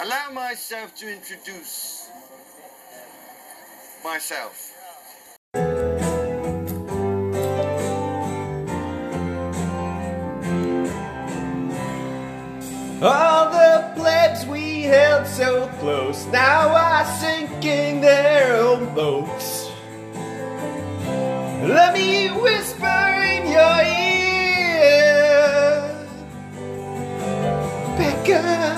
Allow myself to introduce myself. All the plebs we held so close now are sinking their own boats. Let me whisper in your ear, Bekka,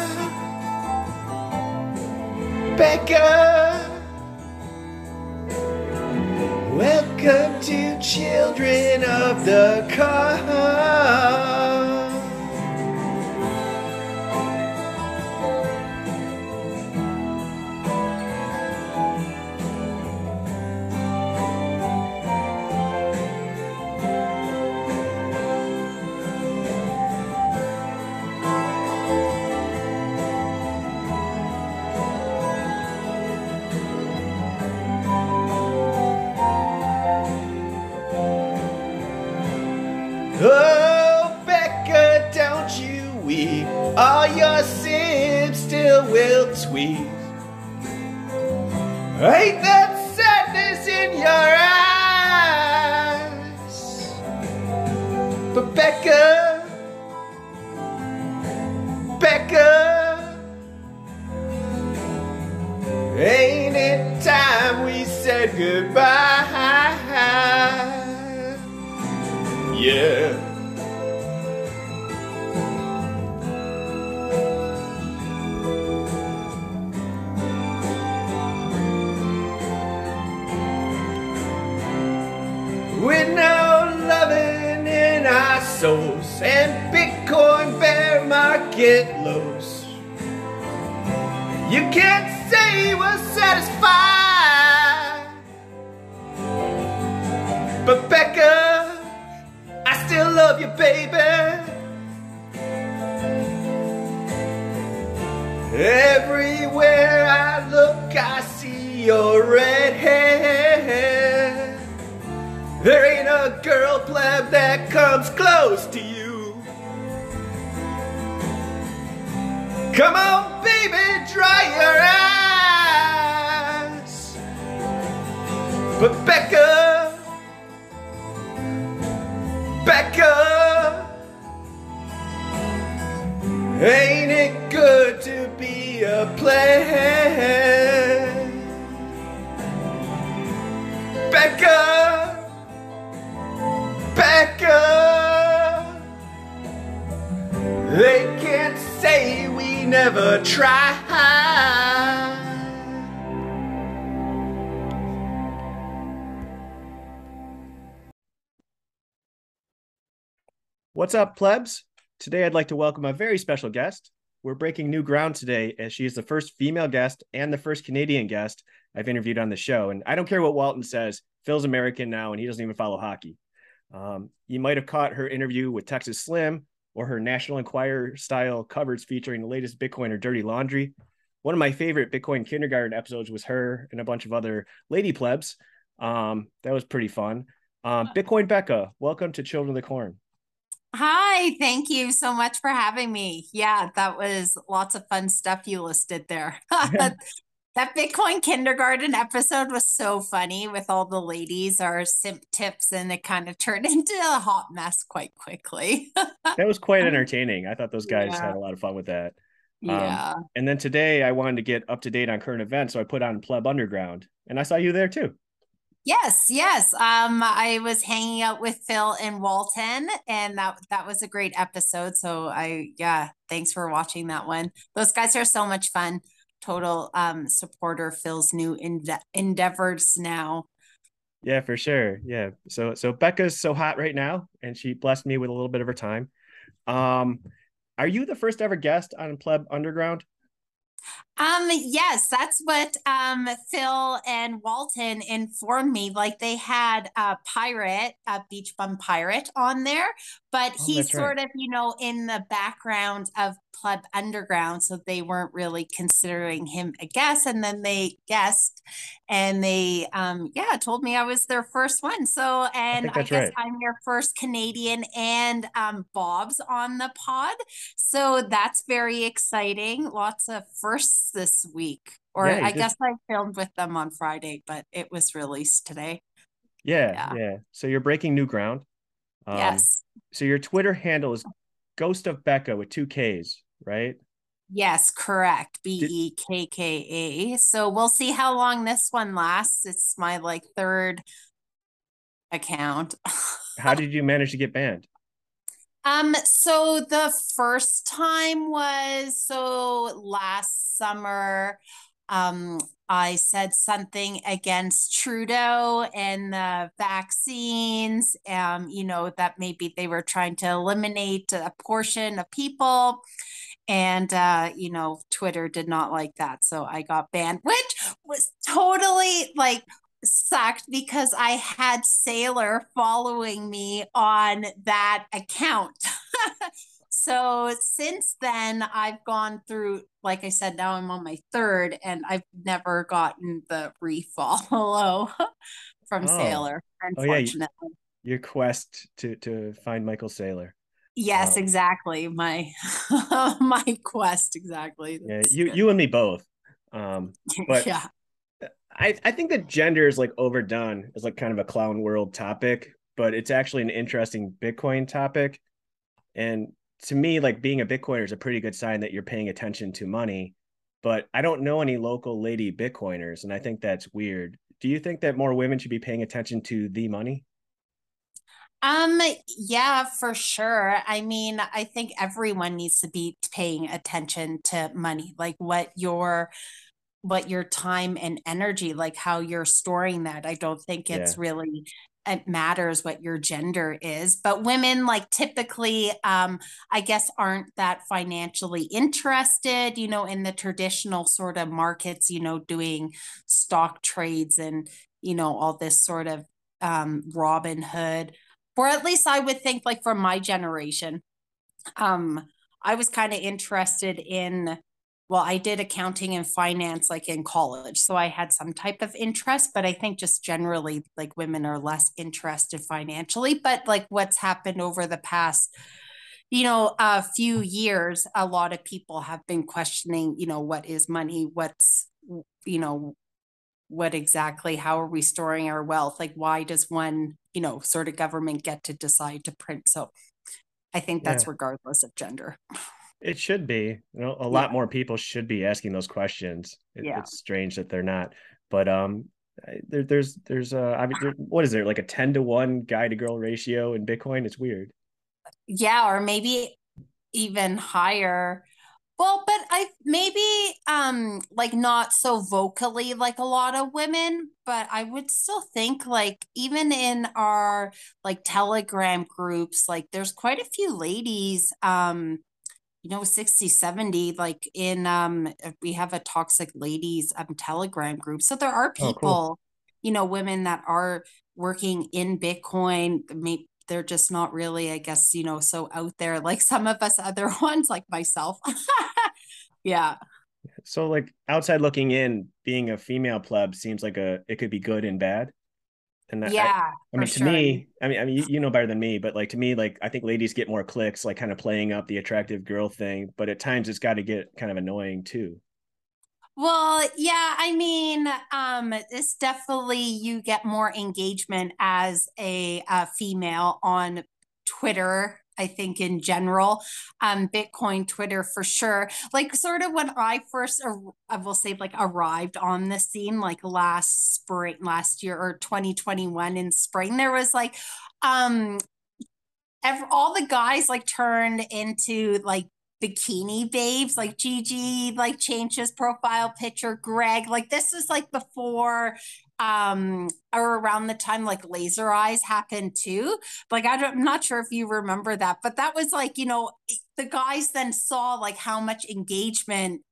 Bekka. Welcome to Children of the Corn. Market lows. You can't say we're satisfied. But Bekka, I still love you, baby. Everywhere I look, I see your red hair. There ain't a girl pleb that comes close to you. Come on, baby, dry your eyes. But Bekka, Bekka, ain't it good to be a player? Bekka, Bekka, they can't say never tried. What's up, plebs? Today I'd like to welcome a very special guest. We're breaking new ground today as she is the first female guest and the first Canadian guest I've interviewed on the show. And I don't care what Walton says, Phil's American now and he doesn't even follow hockey. Um, you might have caught her interview with Texas Slim or her National Enquirer style covers featuring the latest Bitcoin or dirty laundry. One of my favorite Bitcoin kindergarten episodes was her and a bunch of other lady plebs. Um, that was pretty fun. Um, Bitcoin Bekka, welcome to Children of the Corn. Hi, thank you so much for having me. Yeah, that was lots of fun stuff you listed there. that Bitcoin kindergarten episode was so funny with all the ladies, our simp tips, and it kind of turned into a hot mess quite quickly. that was quite entertaining. I thought those guys Yeah. had a lot of fun with that. Um, yeah. and then today I wanted to get up to date on current events, so I put on Pleb Underground, and I saw you there too. Yes, yes. Um, I was hanging out with Phil and Walton, and that that was a great episode. So I, yeah, thanks for watching that one. Those guys are so much fun. Total um supporter Phil's new ende- endeavors now. Yeah, for sure. Yeah. So so Bekka's so hot right now, and she blessed me with a little bit of her time. Um, are you the first ever guest on Pleb Underground? Um, yes, that's what um Phil and Walton informed me. Like they had a pirate, a beach bum pirate on there, but Oh, he's that's right. sort of, you know, in the background of Pleb Underground. So they weren't really considering him a guest. And then they guessed and they, um, yeah, told me I was their first one. So, and think I, guess right. I'm your first Canadian and um, Bob's on the pod. So that's very exciting. Lots of firsts this week. Or Yeah, I just- guess I filmed with them on Friday, but it was released today. Yeah, Yeah. yeah. So you're breaking new ground. Um, yes. So your Twitter handle is Ghost of Bekka with two Ks, right? Yes, correct. B E K K A. So we'll see how long this one lasts. It's my like third account. How did you manage to get banned? Um, so the first time was so last summer, um, I said something against Trudeau and the vaccines, um, you know, that maybe they were trying to eliminate a portion of people. And uh, you know, Twitter did not like that. So I got banned, which was totally like sucked because I had Saylor following me on that account. so since then, I've gone through, like I said, now I'm on my third, and I've never gotten the refollow from Oh. Saylor, Oh, yeah. Your quest to to find Michael Saylor. Yes, Um, exactly. My my quest, exactly. Yeah, you good. you and me both. Um, but- yeah. I I think that gender is like overdone as like kind of a clown world topic, but it's actually an interesting Bitcoin topic. And to me, like being a Bitcoiner is a pretty good sign that you're paying attention to money. But I don't know any local lady Bitcoiners, and I think that's weird. Do you think that more women should be paying attention to the money? Um, yeah, for sure. I mean, I think everyone needs to be paying attention to money, like what your what your time and energy, like how you're storing that. I don't think it's Yeah. really it matters what your gender is. But women like typically um I guess aren't that financially interested, you know, in the traditional sort of markets, you know, doing stock trades and, you know, all this sort of um Robinhood or at least I would think like for my generation, um, I was kind of interested in, well, I did accounting and finance like in college. So I had some type of interest, but I think just generally like women are less interested financially. But like what's happened over the past, you know, a few years, a lot of people have been questioning, you know, what is money? What's, you know, what exactly how are we storing our wealth like why does one you know sort of government get to decide to print so i think that's Yeah. regardless of gender It should be. You know, a lot more people should be asking those questions. It, Yeah. It's strange that they're not. But um, there, there's there's uh, I mean, there, what is there like a ten to one guy to girl ratio in Bitcoin? It's weird. yeah or maybe even higher well but i maybe um like not so vocally like a lot of women but i would still think like even in our like telegram groups like there's quite a few ladies um you know 60 70 like in um we have a toxic ladies um telegram group so there are Oh, cool. people you know women that are working in bitcoin maybe they're just not really i guess you know so out there like some of us other ones like myself yeah So like outside looking in, being a female pleb seems like a it could be good and bad. And I- I, yeah I mean, to sure. me, I mean, I mean, you, you know better than me, but like to me, like I think ladies get more clicks, like kind of playing up the attractive girl thing. But at times, it's got to get kind of annoying too. Well, yeah, I mean, um, it's definitely you get more engagement as a, uh female on Twitter. I think in general, um, Bitcoin Twitter for sure. Like sort of when I first, I will say, like arrived on the scene, like last spring, last year or 2021 in spring, there was like, um, ev- all the guys like turned into like bikini babes like Gigi like changed his profile picture Greg like this is like before um or around the time like laser eyes happened too like I don't, I'm not sure if you remember that but that was like you know the guys then saw like how much engagement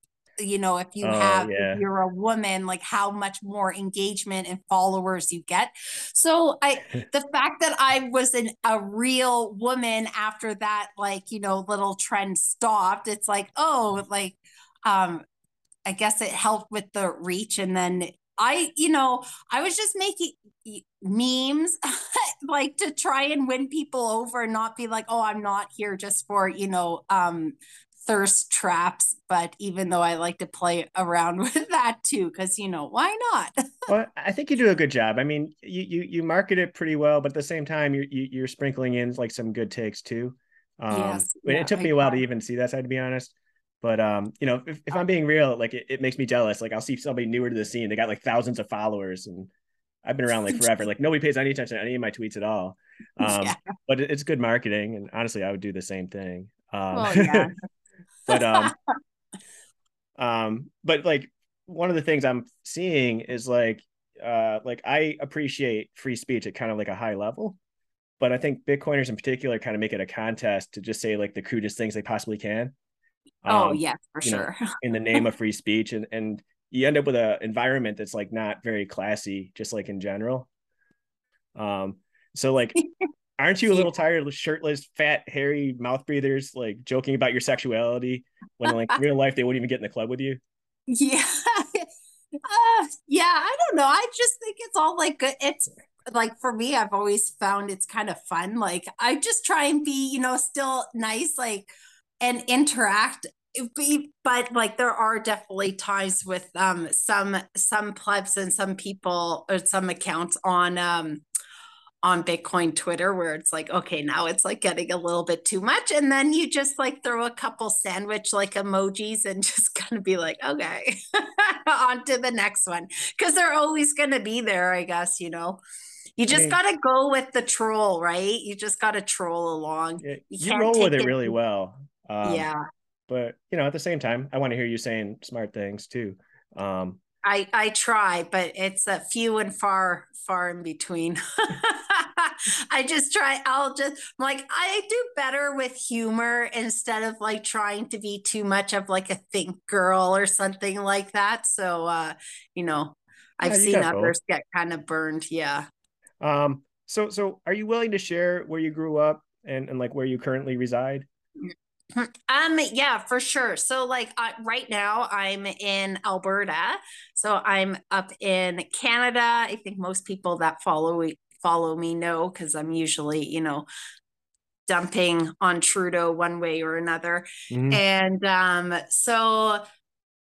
you know, if you Oh, have, yeah. if you're a woman, like how much more engagement and followers you get. So I, the fact that I was an, a real woman after that, like, you know, little trend stopped, it's like, oh, like, um, I guess it helped with the reach. And then I, you know, I was just making memes like to try and win people over and not be like, oh, I'm not here just for, you know, um, thirst traps. But even though I like to play around with that too, because you know, why not? well, I think you do a good job. I mean, you you you market it pretty well, but at the same time, you're you're sprinkling in like some good takes too. Um, Yes, it took me a while to even see that side, to be honest. But um, you know, if, if I'm being real, like it, it makes me jealous. Like I'll see somebody newer to the scene, they got like thousands of followers, and I've been around like forever. Like nobody pays any attention to any of my tweets at all. Um, Yeah. but it, it's good marketing, and honestly, I would do the same thing. Um, Well, yeah. but um, um, but like one of the things I'm seeing is like uh, like I appreciate free speech at kind of like a high level, but I think Bitcoiners in particular kind of make it a contest to just say like the crudest things they possibly can. Oh, Um, yes, for you know, sure. in the name of free speech and and you end up with an environment that's like not very classy just like in general um so like aren't you a little tired of shirtless fat hairy mouth breathers like joking about your sexuality when like real life they wouldn't even get in the club with you Yeah. Uh, yeah, I don't know. I just think it's all like good. It's like for me, I've always found it's kind of fun. Like I just try and be, you know, still nice, like and interact. But like there are definitely times with um some some plebs and some people or some accounts on um on Bitcoin Twitter where it's like, okay, now it's like getting a little bit too much. And then you just like throw a couple sandwich like emojis and just kind of be like, okay, on to the next one. Cause they're always going to be there, I guess, you know. You just got to go with the troll, right? You just got to troll along. Yeah, You you roll with it it- really well um, yeah. but you know at the same time i want to hear you saying smart things too um I I try, but it's a few and far far in between. I just try. I'll just I'm like I do better with humor instead of like trying to be too much of like a think girl or something like that. So uh, you know, I've Yeah, you seen both. others get kind of burned. Yeah. um so so are you willing to share where you grew up and and like where you currently reside Um, yeah, for sure. So like uh, right now I'm in Alberta. So I'm up in Canada. I think most people that follow follow me know because I'm usually, you know, dumping on Trudeau one way or another. Mhm. And um, so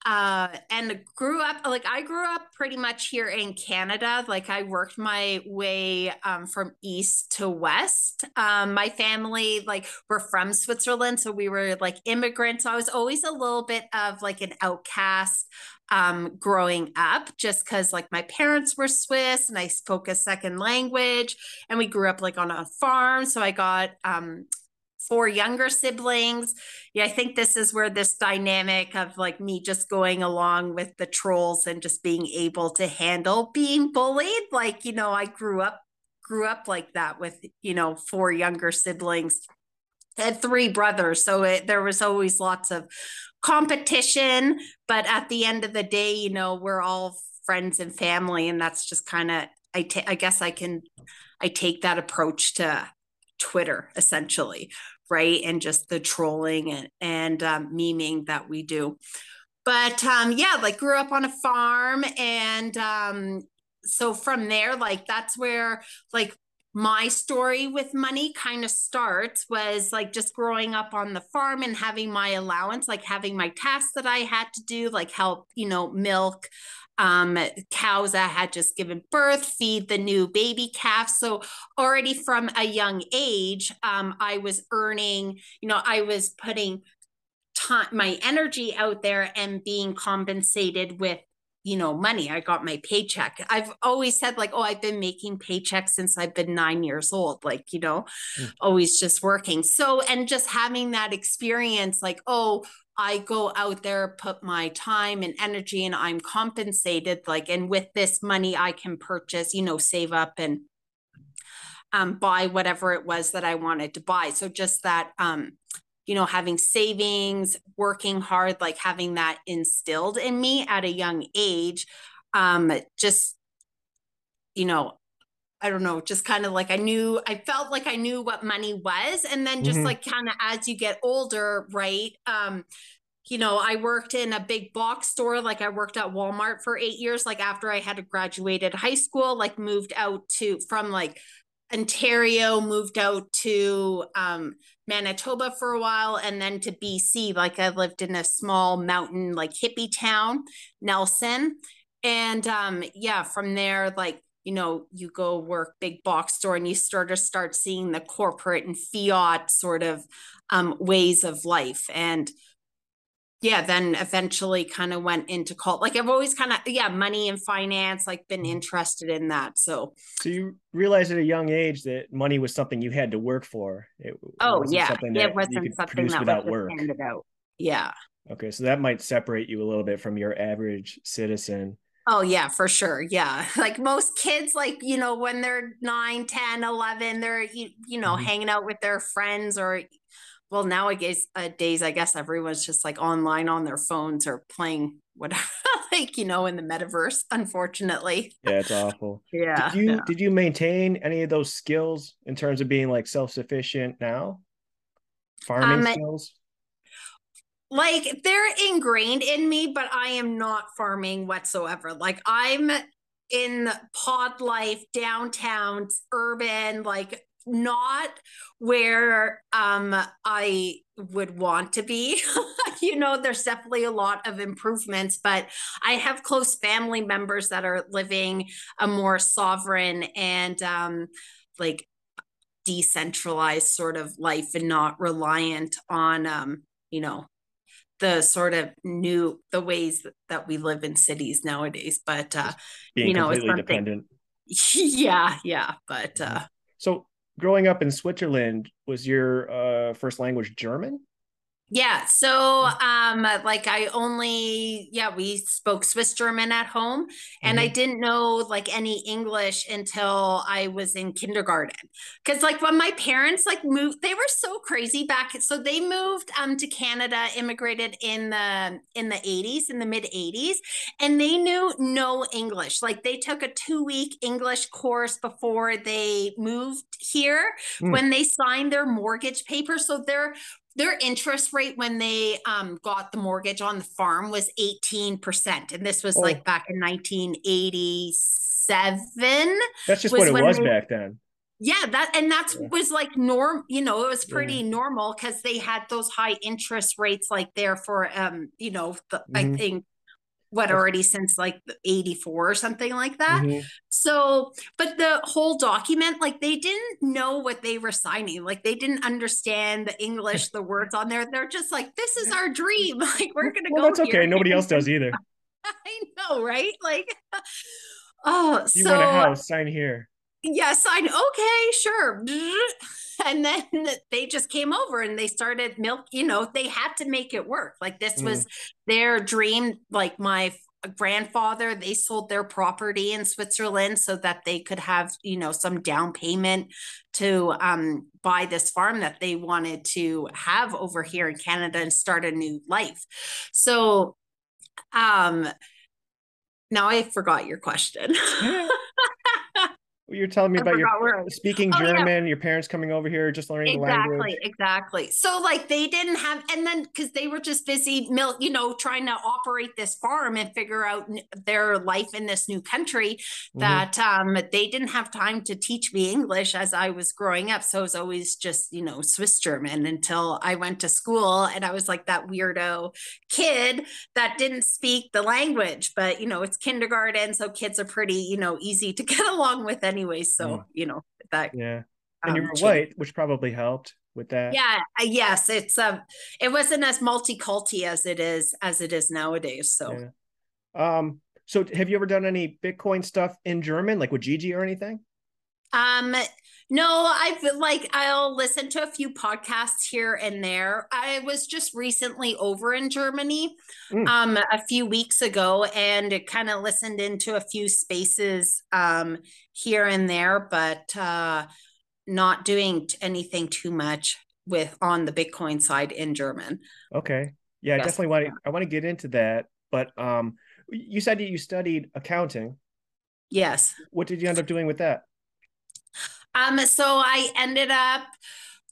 uh and grew up like I grew up pretty much here in Canada. Like I worked my way um from east to west. Um my family like we're from Switzerland, so we were like immigrants. So I was always a little bit of like an outcast um growing up just cuz like my parents were Swiss and I spoke a second language and we grew up like on a farm, so I got um four younger siblings yeah, I think this is where this dynamic of like me just going along with the trolls and just being able to handle being bullied. Like, you know, I grew up grew up like that with, you know, four younger siblings and three brothers. So it, there was always lots of competition. But at the end of the day, you know, we're all friends and family. And that's just kind of, I, ta- I guess I can, I take that approach to Twitter essentially right? And just the trolling and, and um, memeing that we do. But um, yeah, like grew up on a farm. And um, so from there, like that's where like my story with money kind of starts was like just growing up on the farm and having my allowance, like having my tasks that I had to do, like help, you know, milk um, cows that had just given birth, feed the new baby calf. So already from a young age, um, I was earning, you know, I was putting time, my energy out there and being compensated with you know money i got my paycheck i've always said like oh i've been making paychecks since i've been nine years old like you know Mm. always just working so and just having that experience like oh I go out there, put my time and energy, and I'm compensated. Like, and with this money, I can purchase, you know, save up and um, buy whatever it was that I wanted to buy. So just that, um, you know, having savings, working hard, like having that instilled in me at a young age. Um, just, you know, I don't know, just kind of like I knew, I felt like I knew what money was. And then just Mhm. like kind of as you get older, right? Um, you know, I worked in a big box store. Like I worked at Walmart for eight years. Like after I had graduated high school, like moved out to from like Ontario, moved out to um, Manitoba for a while, and then to BC. Like I lived in a small mountain, like hippie town, Nelson. And um, yeah, from there, like you know, you go work big box store and you sort of start seeing the corporate and fiat sort of um, ways of life. And yeah, then eventually kind of went into cult. Like I've always kind of, yeah, money and finance, like been interested in that. So, So you realized at a young age that money was something you had to work for. It oh wasn't yeah, something that it wasn't could something produce that without was work. out. Yeah. Okay, so that might separate you a little bit from your average citizen. Oh yeah, for sure. Yeah. Like most kids, like, you know, when they're 9, 10, 11, they're, you, you know, Mhm. hanging out with their friends or, well, nowadays, uh, days, I guess everyone's just like online on their phones or playing whatever, like, you know, in the metaverse, unfortunately. Yeah, it's awful. Yeah. Did you yeah. did you maintain any of those skills in terms of being like self-sufficient now? Farming Um, skills? Like they're ingrained in me, but I am not farming whatsoever. Like I'm in pod life, downtown, urban, like not where um I would want to be. you know, there's definitely a lot of improvements, but I have close family members that are living a more sovereign and um like decentralized sort of life and not reliant on um you know the sort of new the ways that, that we live in cities nowadays but uh you know, it's something- dependent. yeah yeah but Mhm. uh So growing up in Switzerland, was your uh, first language German? Yeah so um like i only yeah we spoke swiss german at home and i didn't know like any english until i was in kindergarten. Because like when my parents like moved they were so crazy back so they moved um to canada immigrated in the in the 80s in the mid 80s and they knew no english. Like they took a two week english course before they moved here Hmm. when they signed their mortgage paper so their their interest rate when they um, got the mortgage on the farm was 18% and this was Oh. like back in 1987 That's just what it was they- back then. yeah that and that Yeah. was like norm you know it was Yeah. pretty normal because they had those high interest rates like there for um you know the, i Mhm. think what already since like 84 or something like that Mhm. so, but the whole document, like they didn't know what they were signing. Like they didn't understand the English, the words on there. They're just like, this is our dream. Like we're gonna Well, go. that's okay. Nobody else does either. I know, right? Like, oh, You so want a house? Sign here. Yes, I know okay, sure. And then they just came over and they started milk, you know, they had to make it work. Like this Mm. was their dream. Like my grandfather, they sold their property in Switzerland so that they could have, you know, some down payment to um, buy this farm that they wanted to have over here in Canada and start a new life. So, um, now I forgot your question. Well, You're telling me I about your forgot where I was. speaking Oh, yeah. German, your parents coming over here, just learning the exactly language. exactly so like they didn't have and then because they were just busy milk you know trying to operate this farm and figure out their life in this new country Mhm. that um they didn't have time to teach me english as i was growing up so it was always just you know swiss german until i went to school and i was like that weirdo kid that didn't speak the language but you know it's kindergarten so kids are pretty you know easy to get along with anyway so Mm. you know that Yeah. And you um, were white, which probably helped with that. yeah yes it's um it wasn't as multi-culti as it is as it is nowadays so Yeah. Um, so have you ever done any Bitcoin stuff in German, like with Gigi or anything? um no i've like i'll listen to a few podcasts here and there i was just recently over in germany Mm. um a few weeks ago and kind of listened into a few spaces um here and there but uh not doing anything too much with on the Bitcoin side in German. Okay. Yeah, Yes. definitely want to I want to get into that, but um you said that you studied accounting. Yes. What did you end up doing with that? Um, so I ended up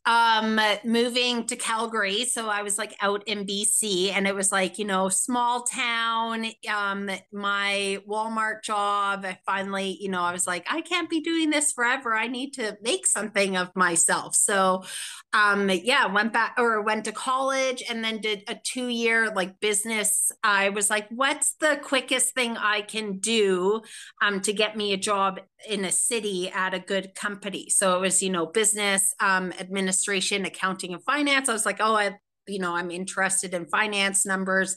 um moving to Calgary. So I was like out in BC and it was like, you know, small town. Um, my Walmart job, I finally, you know, I was like, I can't be doing this forever. I need to make something of myself. So um yeah, went back or went to college and then did a two-year like business. I was like, what's the quickest thing I can do um to get me a job in a city at a good company. So it was, you know, business, um, administration, accounting, and finance. I was like, oh, I, you know, I'm interested in finance numbers.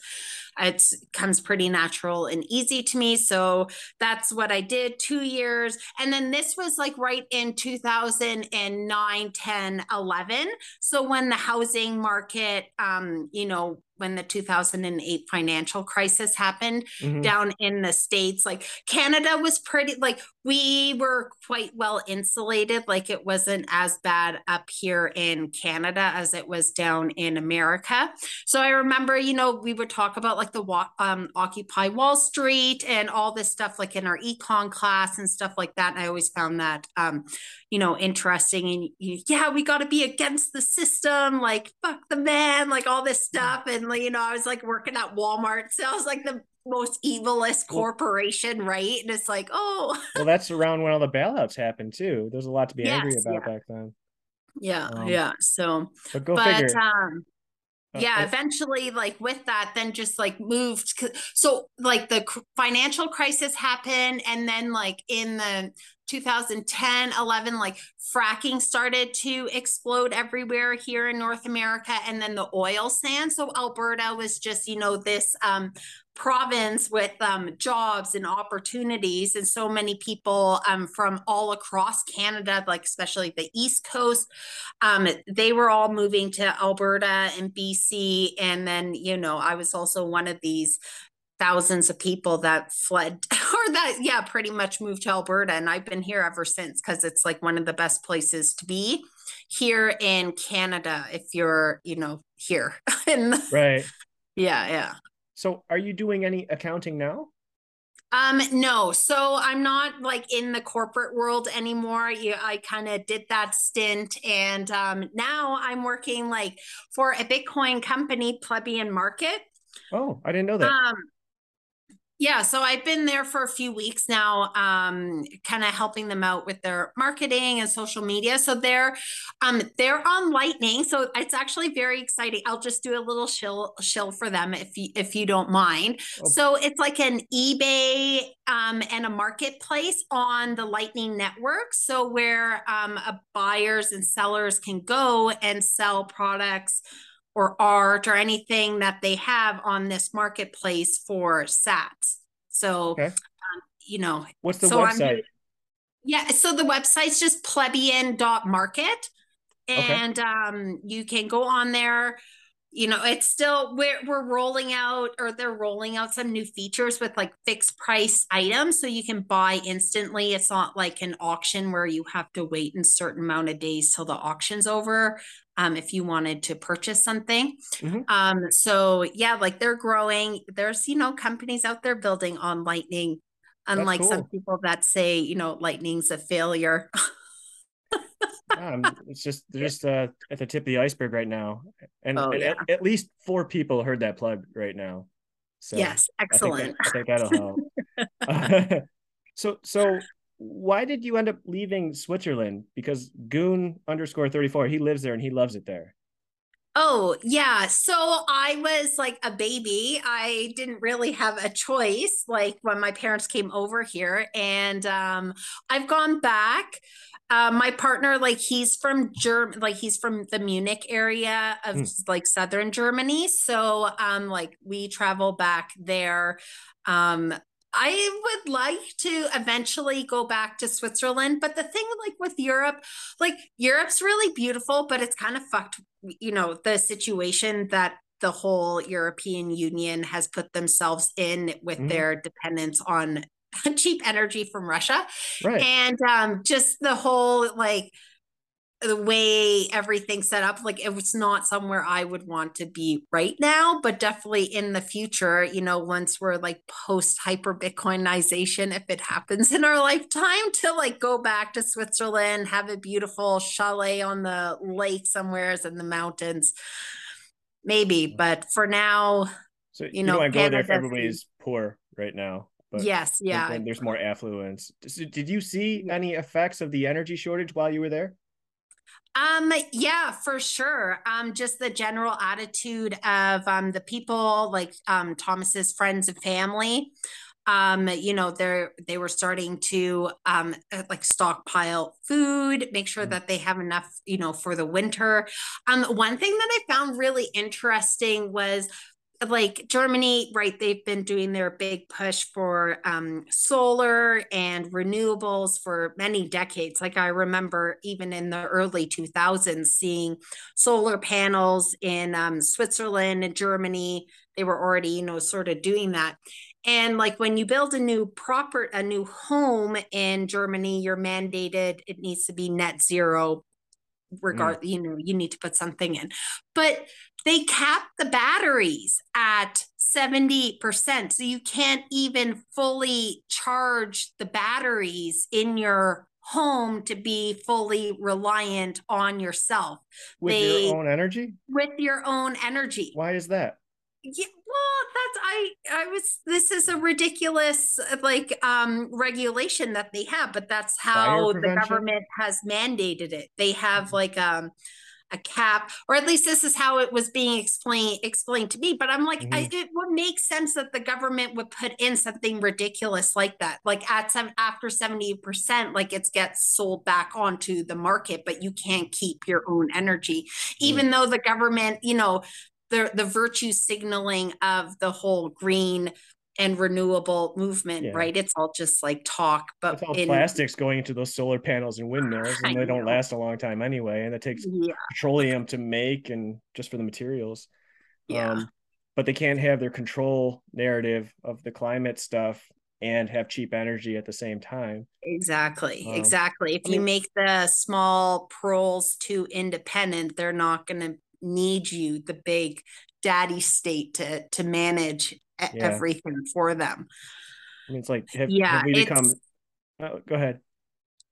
It comes pretty natural and easy to me. So that's what I did two years. And then this was like right in 2009, 10, 11. So when the housing market, um, you know, when the 2008 financial crisis happened, Mhm. down in the states like canada was pretty like we were quite well insulated like it wasn't as bad up here in canada as it was down in america. So i remember you know we would talk about like the um, occupy wall street and all this stuff like in our econ class and stuff like that. And i always found that um, you know interesting. And you, yeah we got to be against the system like fuck the man like all this stuff. And you know i was like working at walmart so i was like the most evilest corporation right and it's like oh Well, that's around when all the bailouts happened too. There's a lot to be angry about yeah. back then. yeah Um, yeah so But go but figure. um yeah uh, eventually like with that then just like moved so like the financial crisis happened and then like in the 2010 11 like fracking started to explode everywhere here in north america and then the oil sands. So alberta was just you know this um province with um, jobs and opportunities and so many people um, from all across canada like especially the east coast um, they were all moving to alberta and bc and then you know i was also one of these thousands of people that fled or that yeah pretty much moved to alberta and i've been here ever since because it's like one of the best places to be here in canada if you're you know here and right. yeah yeah So, are you doing any accounting now? Um, no, so I'm not like in the corporate world anymore. You, I kind of did that stint, and um, now I'm working like for a Bitcoin company, Plebeian Market. Oh, I didn't know that. Um, yeah, so I've been there for a few weeks now, um, kind of helping them out with their marketing and social media. So they're um they're on Lightning. So it's actually very exciting. I'll just do a little shill shill for them if you if you don't mind. Oh. So it's like an eBay um and a marketplace on the Lightning network. So where um a buyers and sellers can go and sell products or art or anything that they have on this marketplace for sats. So, Okay. um, you know, What's the so I'm website? yeah, so the website's just plebeian.market Okay. and um you can go on there. You know, it's still we're we're rolling out or they're rolling out some new features with like fixed price items so you can buy instantly. It's not like an auction where you have to wait a certain amount of days till the auction's over um if you wanted to purchase something. Mhm. Um so yeah, like they're growing. There's, you know, companies out there building on Lightning unlike some people that say, you know, Lightning's a failure. Um, it's just they're just uh, at the tip of the iceberg right now, and, Oh, and yeah. at, at least four people heard that plug right now. So yes, I think, excellent. that, I think that'll help. so so why did you end up leaving Switzerland? Because Goon underscore thirty four, he lives there and he loves it there. Oh, yeah. So I was like a baby. I didn't really have a choice like when my parents came over here and um I've gone back. Uh, my partner like he's from Germ like he's from the Munich area of Hmm. like southern Germany. So um like we travel back there. Um I would like to eventually go back to Switzerland, but the thing like with Europe, like Europe's really beautiful, but it's kind of fucked you know the situation that the whole European Union has put themselves in with Mhm. their dependence on cheap energy from Russia Right. and um just the whole like the way everything's set up like it was not somewhere i would want to be right now but definitely in the future you know once we're like post hyper bitcoinization if it happens in our lifetime to like go back to switzerland have a beautiful chalet on the lake somewheres in the mountains maybe mm. but for now So you, You know, know, I go there if everybody's poor right now. But yes yeah there's more affluence. Did you see any effects of the energy shortage while you were there? Um, yeah, for sure. Um, just the general attitude of um the people like um Thomas's friends and family. Um, you know, they're they were starting to um uh, like stockpile food, make sure Mm. that they have enough, you know, for the winter. Um, one thing that I found really interesting was like Germany, right? They've been doing their big push for um, solar and renewables for many decades. Like I remember even in the early 2000s seeing solar panels in um, Switzerland and Germany. They were already, you know, sort of doing that. And like when you build a new proper, a new home in Germany, you're mandated, it needs to be net zero regard mm. you know you need to put something in but they cap the batteries at 70% so you can't even fully charge the batteries in your home to be fully reliant on yourself With They- your own energy? with your own energy Why is that? yeah, well, that's I I was this is a ridiculous uh, like um regulation that they have, but that's how the government has mandated it. They have Mhm. like um a cap, or at least this is how it was being explained explained to me. But I'm like, I, it would make sense that the government would put in something ridiculous like that, like at some after seventy percent, like it gets sold back onto the market, but you can't keep your own energy, even though the government, you know, the the virtue signaling of the whole green and renewable movement, Yeah. right? It's all just like talk, but It's all in plastics going into those solar panels and windmills, I and they don't last a long time anyway. And it takes yeah, petroleum to make and just for the materials. yeah. Um, but they can't have their control narrative of the climate stuff and have cheap energy at the same time. Exactly, Um, exactly. If I you mean- make the small proles too independent, they're not going to need you, the big daddy state, to to manage Yeah. everything for them. I mean, it's like have, Yeah, have we become? Oh, go ahead.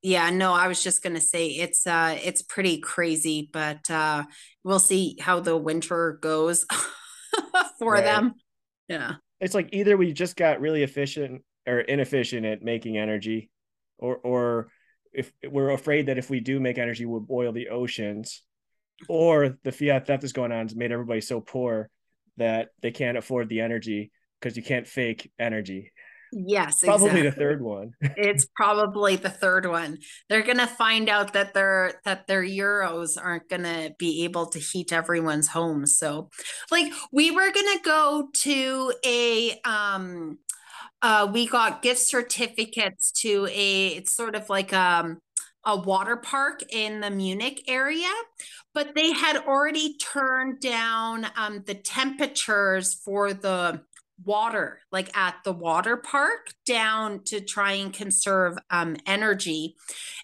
Yeah, no, I was just going to say it's uh it's pretty crazy, but uh we'll see how the winter goes for Right. them. Yeah. It's like either we just got really efficient or inefficient at making energy, or or if we're afraid that if we do make energy, we'll boil the oceans, or the fiat theft that's going on has made everybody so poor that they can't afford the energy because you can't fake energy. Yes, it's Probably exactly. the third one. it's probably the third one. They're gonna find out that their that their euros aren't gonna be able to heat everyone's homes. So, like, we were gonna go to a um, uh, we got gift certificates to a. It's sort of like um a water park in the Munich area, but they had already turned down um the temperatures for the water like at the water park down to try and conserve um energy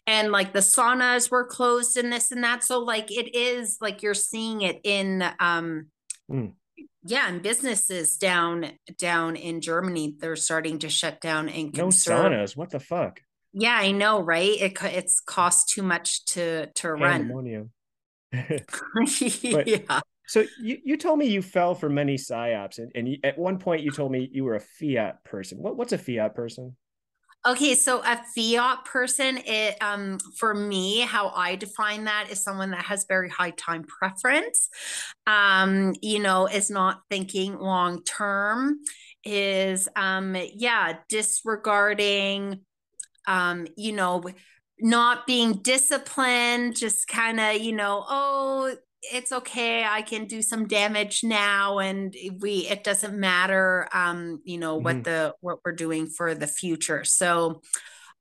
and like the saunas were closed and this and that so like it is like you're seeing it in um Mm. yeah and businesses down down in germany they're starting to shut down and No saunas. What the fuck? yeah i know right it it's cost too much to to run Pandemonium. yeah So you, you told me you fell for many psyops, and, and you, at one point you told me you were a fiat person. What what's a fiat person? Okay, so a fiat person, it um for me, how I define that is someone that has very high time preference. Um, you know, is not thinking long term, is um yeah, disregarding um, you know, not being disciplined, just kind of, you know, oh, it's okay, I can do some damage now and we it doesn't matter um, you know, what the what we're doing for the future. So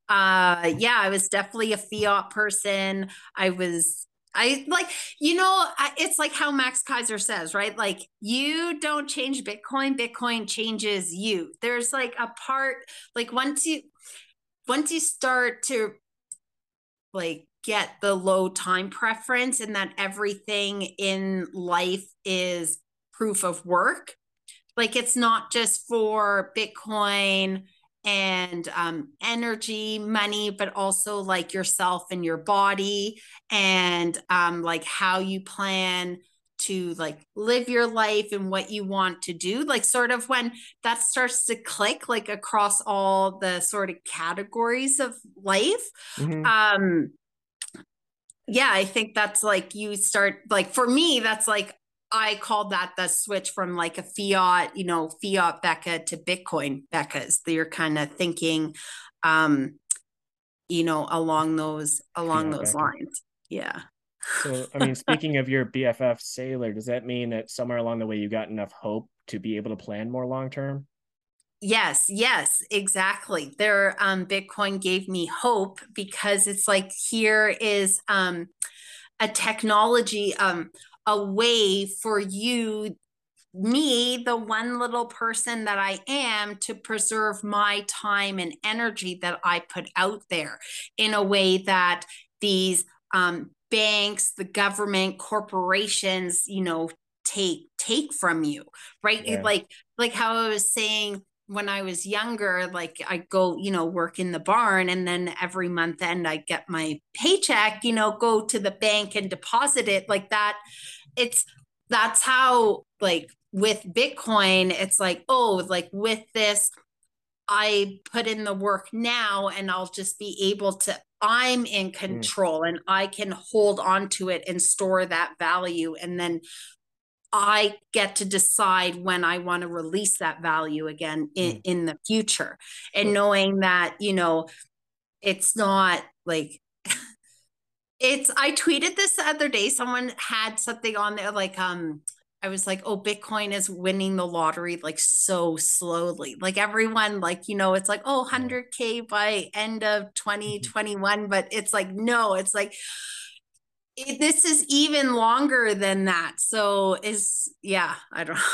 uh yeah, I was definitely a fiat person. I was I like, you know, I, it's like how Max Keiser says, right? Like, you don't change Bitcoin, Bitcoin changes you. There's like a part, like, once you, once you start to like get the low time preference and that everything in life is proof of work. Like it's not just for Bitcoin and um, energy, money, but also like yourself and your body and um, like how you plan to like live your life and what you want to do like sort of when that starts to click like across all the sort of categories of life mm-hmm. um yeah i think that's like you start like for me that's like I call that the switch from like a fiat, you know, fiat Bekka to Bitcoin Bekka's. You're kind of thinking, um, you know, along those along fiat those Becca. lines. Yeah. So, I mean, speaking of your BFF Saylor, does that mean that somewhere along the way you got enough hope to be able to plan more long term? Yes, yes, exactly. Their um, Bitcoin gave me hope because it's like here is um, a technology, um, a way for you, me, the one little person that I am, to preserve my time and energy that I put out there in a way that these um, banks, the government, corporations, you know, take take from you, right? Yeah. Like like how I was saying when I was younger, like I go, you know, work in the barn and then every month end I get my paycheck, you know, go to the bank and deposit it like that. It's that's how like with Bitcoin, it's like, oh, like with this, I put in the work now and I'll just be able to I'm in mm. control mm. and I can hold on to it and store that value. And then I get to decide when I want to release that value again in, mm. in the future. And knowing that, you know, it's not like it's I tweeted this the other day. Someone had something on there like um I was like, oh, Bitcoin is winning the lottery like so slowly. Like everyone, like, you know, it's like, oh, 100K by end of 2021. Mm-hmm. But it's like, no, it's like, it, this is even longer than that. So is, yeah, I don't.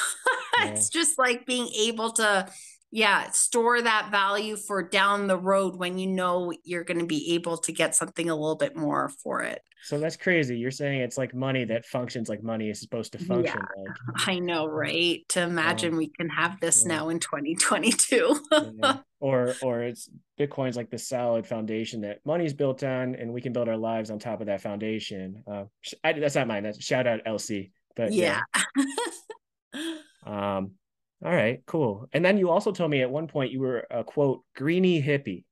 Yeah. it's just like being able to, yeah, store that value for down the road when you know you're going to be able to get something a little bit more for it. So that's crazy. You're saying it's like money that functions like money is supposed to function. Yeah, like. I know, right? To imagine we can have this yeah. now in 2022. yeah. Or or it's Bitcoin's like the solid foundation that money's built on, and we can build our lives on top of that foundation. Uh, I, that's not mine. That's shout out LC. But yeah. um. All right. Cool. And then you also told me at one point you were a quote greeny hippie.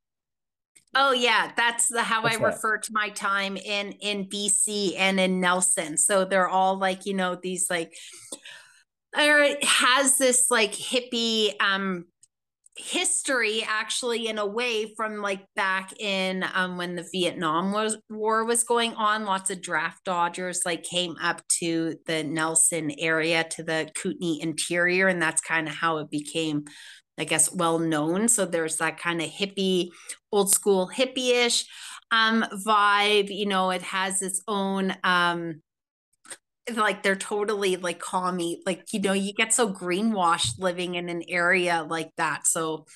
Oh yeah, that's the, how What's I that? refer to my time in in BC and in Nelson. So they're all like you know these like, or it has this like hippie um history actually in a way from like back in um when the Vietnam was war was going on lots of draft dodgers like came up to the Nelson area to the Kootenay interior and that's kind of how it became I guess, well known. So there's that kind of hippie, old school hippie-ish um, vibe. You know, it has its own um, like they're totally like commie. Like, you know, you get so greenwashed living in an area like that. So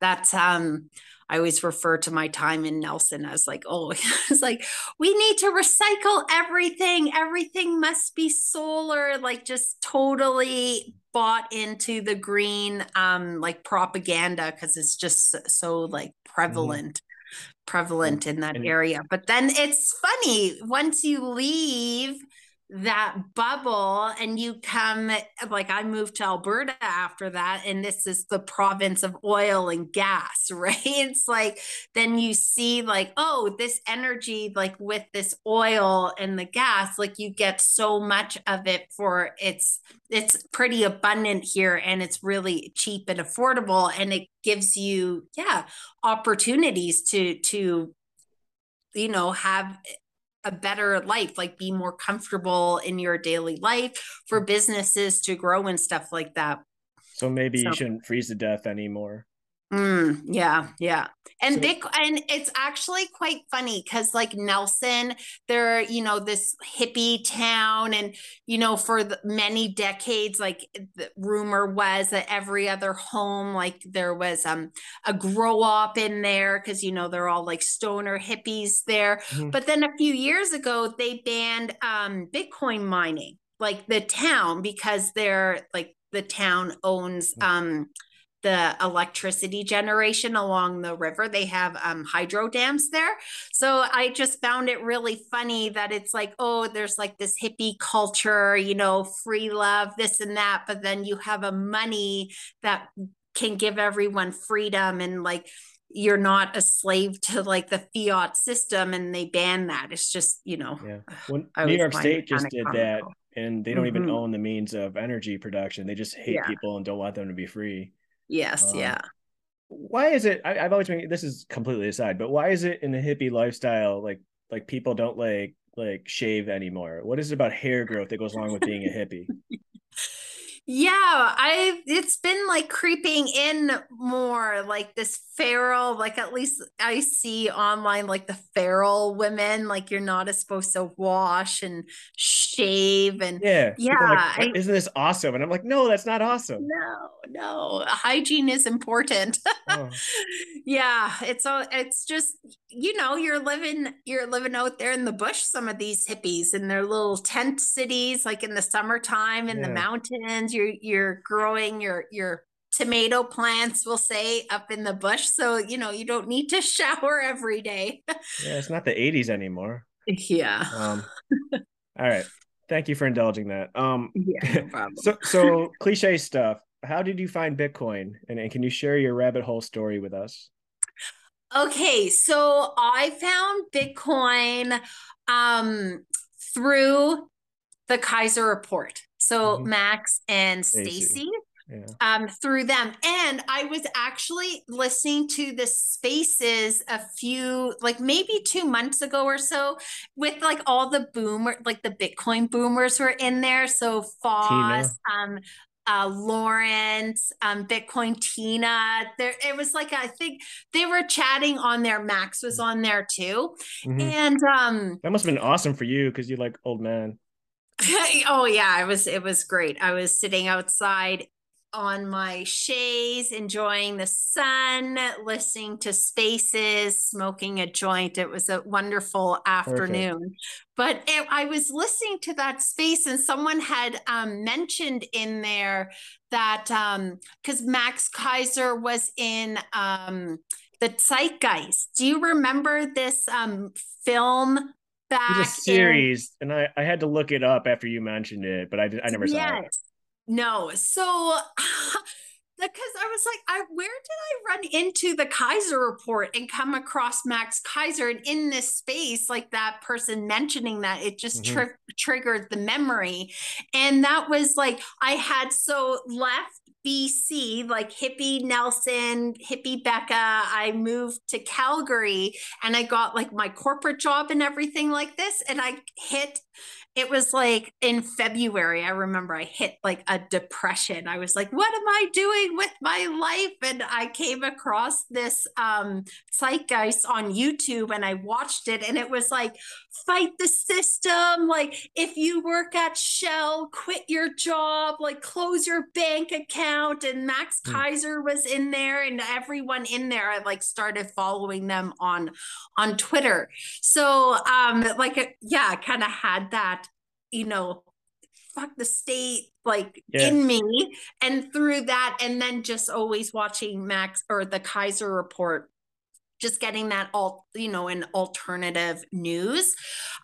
that's um I always refer to my time in Nelson as like, oh, it's like we need to recycle everything. Everything must be solar, like just totally bought into the green um like propaganda because it's just so like prevalent mm-hmm. prevalent in that area but then it's funny once you leave that bubble and you come like I moved to Alberta after that and this is the province of oil and gas right? It's like then you see like oh this energy like with this oil and the gas like you get so much of it for it's it's pretty abundant here and it's really cheap and affordable and it gives you yeah opportunities to to you know have a better life, like be more comfortable in your daily life for mm. businesses to grow and stuff like that. So maybe so, you shouldn't freeze to death anymore. Mm, yeah, yeah. And So- big and it's actually quite funny because like Nelson, they're, you know, this hippie town and you know, for the, many decades, like the rumor was that every other home, like there was um a grow up in there because you know they're all like stoner hippies there. Mhm. But then a few years ago, they banned um Bitcoin mining, like the town, because they're like the town owns um the electricity generation along the river. They have um, hydro dams there. So I just found it really funny that it's like, oh, there's like this hippie culture, you know, free love, this and that. But then you have a money that can give everyone freedom and like, you're not a slave to like the fiat system and they ban that. It's just, you know, Yeah. I New York State just did that and they don't even Mhm. own the means of energy production. They just hate Yeah. people and don't want them to be free. Yes, Um, yeah. Why is it I, I've always been this is completely aside, but why is it in the hippie lifestyle like like people don't like like shave anymore? What is it about hair growth that goes along with being a hippie? Yeah, I it's been like creeping in more like this feral, like at least I see online like the feral women, like you're not supposed to wash and shave and Yeah. like, Yeah, "What- isn't this awesome? And I'm like, no, that's not awesome. no, no, hygiene is important. Oh. yeah, it's all it's just you know, you're living you're living out there in the bush, some of these hippies in their little tent cities, like in the summertime in the Yeah. You're you're growing your your tomato plants, we'll say, up in the bush. So, you know, you don't need to shower every day. Yeah, it's not the 80s anymore. yeah. Um all right. Thank you for indulging that. Um Yeah, no so so cliche stuff. How did you find Bitcoin? And, and can you share your rabbit hole story with us? Okay, so I found Bitcoin um through the Keiser report. So Mhm. Max and Stacy. Yeah. um through them and I was actually listening to the spaces a few like maybe 2 months ago or so with like all the boomer like the Bitcoin boomers were in there so Foss um uh Lawrence um Bitcoin Tina there it was like I think they were chatting on there Max was on there too Mhm. and um That must have been awesome for you because you like old man. oh yeah, it was it was great. I was sitting outside on my chaise, enjoying the sun, listening to spaces, smoking a joint. It was a wonderful afternoon. But it, I was listening to that space, and someone had um, mentioned in there that because Max Keiser was in um, the Zeitgeist. Do you remember this um, film? Back It's a series, and I, I had to look it up after you mentioned it, but I, I never saw it. No. So because I was like, I where did I run into the Keiser report and come across Max Keiser and in this space, like that person mentioning that it just Mhm. tri- triggered the memory. And that was like I had so left BC, like hippie Nelson, hippie Bekka. I moved to Calgary and I got like my corporate job and everything like this. And I hit it was like in February, I remember I hit like a depression. I was like, what am I doing with my life? And I came across this um zeitgeist on YouTube and I watched it and it was like, fight the system. Like, if you work at Shell, quit your job, like close your bank account. And Max Hmm. Keiser was in there and everyone in there. I like started following them on on Twitter. So um like uh, yeah, I kind of had that, you know, fuck the state like Yeah. in me and through that and then just always watching Max or the Keiser report just getting that all you know an alternative news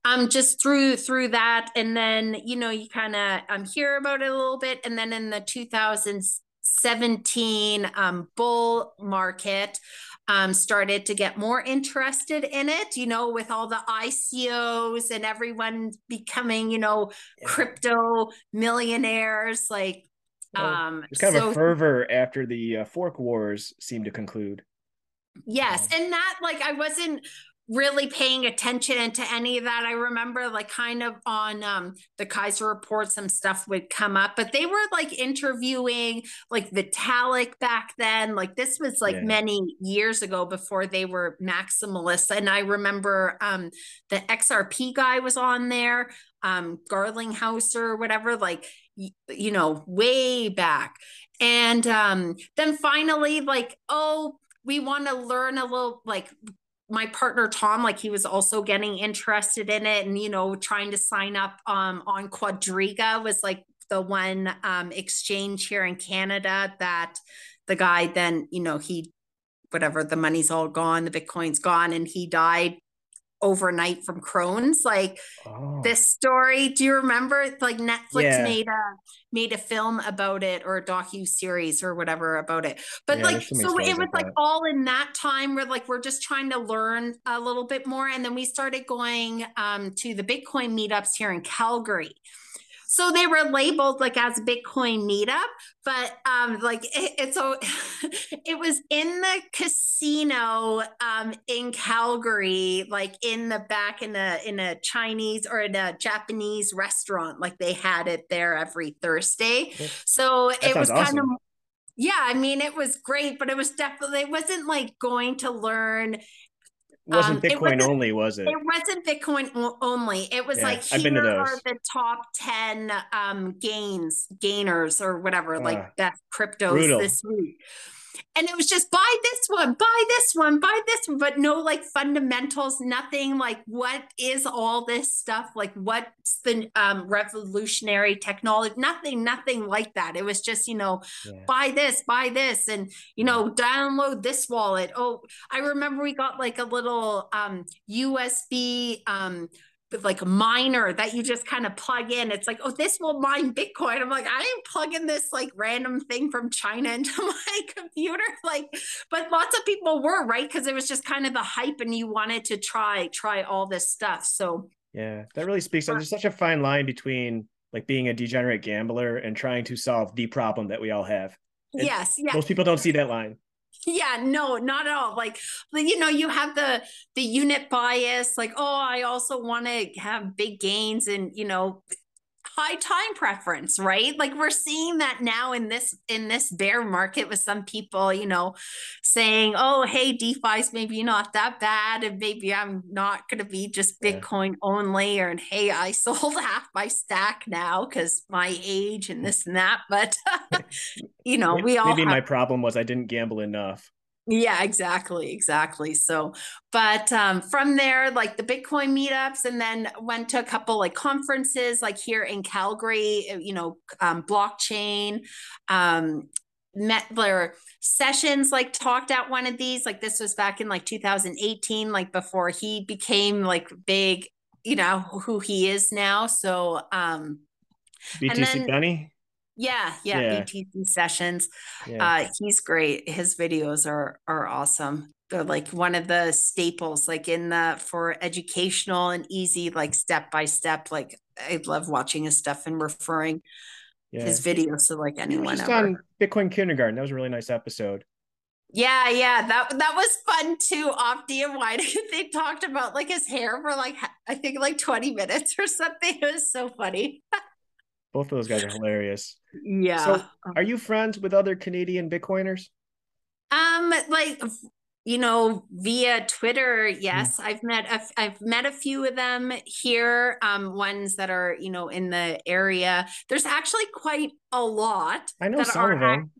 um just through through that and then you know you kind of um hear about it a little bit and then in the 2017 um bull market um, started to get more interested in it, you know, with all the ICOs and everyone becoming, you know, Yeah. crypto millionaires. Like, Well, um, There's kind of a fervor after the uh, fork wars seemed to conclude. Yes, and that like I wasn't really paying attention to any of that. I remember like kind of on um the Keiser report, some stuff would come up, but they were like interviewing like Vitalik back then. Like this was like Yeah. many years ago before they were maximalists. And I remember um the XRP guy was on there, um Garlinghouse or whatever, like you know, way back. And um then finally, like, oh, we want to learn a little like my partner Tom, like he was also getting interested in it and you know trying to sign up um on Quadriga was like the one um exchange here in Canada that the guy then you know he whatever the money's all gone the bitcoin's gone and he died overnight from Crohn's like Oh. this story do you remember like Netflix Yeah. made a made a film about it or a docu series or whatever about it but Yeah, like so many so stories it was like all in that time where like we're just trying to learn a little bit more and then we started going um to the bitcoin meetups here in calgary so they were labeled like as a bitcoin meetup but um like it, it's so it was in the casino um in calgary like in the back in a in a chinese or in a japanese restaurant like they had it there every thursday. So it was sounds kind of yeah i mean it was great but it was definitely it wasn't like going to learn wasn't um, it Bitcoin wasn't- only, was it? it wasn't Bitcoin only. It was Yeah, like here are the top ten um gains gainers or whatever, Ah, like best cryptos brutal. this week. And it was just buy this one, buy this one, buy this one, but no like fundamentals, nothing like what is all this stuff? Like what's the um revolutionary technology? Nothing, nothing like that. It was just, you know, Yeah. buy this, buy this, and you know, download this wallet. Oh, I remember we got like a little um USB um like a miner that you just kind of plug in. It's like, oh, this will mine Bitcoin. I'm like, I ain't plugging this like random thing from China into my computer. Like, but lots of people were, right? Because it was just kind of the hype and you wanted to try, try all this stuff. So Yeah, that really speaks. There's such a fine line between like being a degenerate gambler and trying to solve the problem that we all have. It- yes, yeah. Most people don't see that line. Yeah, no, not at all. Like, you know, you have the the unit bias, like, oh, I also want to have big gains and, you know, high time preference, right? Like we're seeing that now in this in this bear market with some people, you know, saying, "Oh, hey, DeFi's maybe not that bad and maybe I'm not going to be just Yeah. Bitcoin only or and hey, I sold half my stack now cuz my age and this and that." But you know, we all Maybe have my problem was I didn't gamble enough. Yeah, exactly, exactly. So, but um, from there, like the Bitcoin meetups, and then went to a couple like conferences, like here in Calgary, uh, you know, um, blockchain. Um, met their sessions, like talked at one of these. Like this was back in like 2018, like before he became like big, you know, who he is now. So, um, BTC then- Benny. Yeah, yeah, Yeah. BTC sessions. Yeah. Uh, he's great. His videos are are awesome. They're like one of the staples, like in the for educational and easy, like step by step. Like I love watching his stuff and referring yeah. his videos to like anyone just ever. on Bitcoin Kindergarten. That was a really nice episode. Yeah, yeah, that that was fun too. Opti and they talked about like his hair for like I think like twenty minutes or something. It was so funny. Both of those guys are hilarious. Yeah. So, are you friends with other Canadian Bitcoiners? Um, like you know, via Twitter, yes, I've met a, I've met a few of them here. Um, ones that are you know in the area. There's actually quite a lot. I know some of them.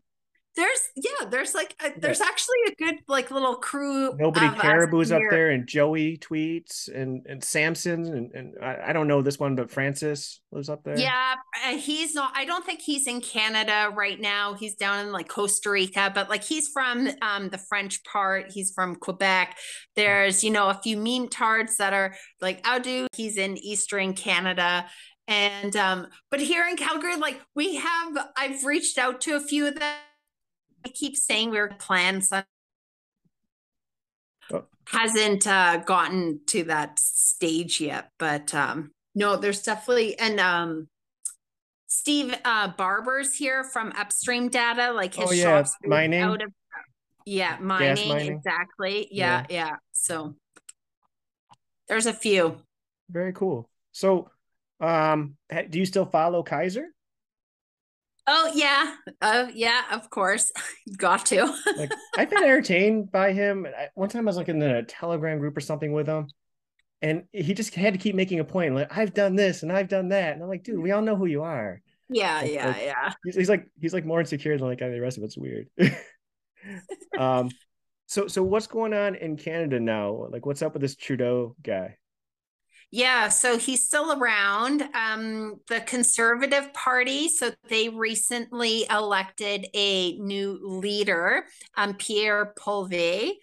There's yeah, there's like a, there's actually a good like little crew. Nobody Caribou's up there, and Joey tweets, and and Samson, and, and I, I don't know this one, but Francis lives up there. Yeah, uh, he's not. I don't think he's in Canada right now. He's down in like Costa Rica, but like he's from um the French part. He's from Quebec. There's you know a few meme tards that are like Audu. He's in Eastern Canada. And um, but here in Calgary, like we have, I've reached out to a few of them. I keep saying we're plans Oh. hasn't uh, gotten to that stage yet, but um, no, there's definitely and um, Steve uh, Barbour's here from Upstream Data, like his Oh, yeah, mining. out of yeah, mining, mining. exactly, yeah, yeah. So there's a few. Very cool. So, um, do you still follow Keiser? Oh yeah, uh, yeah, of course, got to. like I've been entertained by him. One time I was like in a Telegram group or something with him, and he just had to keep making a point like I've done this and I've done that, and I'm like, dude, we all know who you are. Yeah, like, yeah, like, yeah. He's, he's, like he's like more insecure than like the rest of it's weird. um, so so what's going on in Canada now? Like, what's up with this Trudeau guy? Yeah, so he's still around. Um, the Conservative Party, so they recently elected a new leader, um, Pierre Poilievre.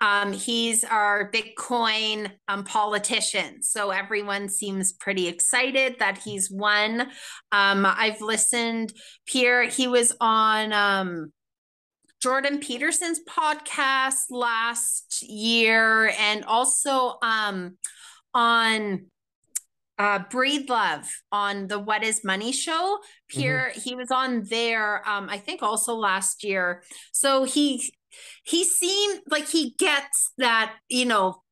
Um, he's our Bitcoin um, politician. So everyone seems pretty excited that he's won. Um, I've listened, Pierre, he was on um, Jordan Peterson's podcast last year and also um, on uh Breedlove on the what is money show. Pierre mm-hmm. he was on there um i think also last year. So he he seemed like he gets that you know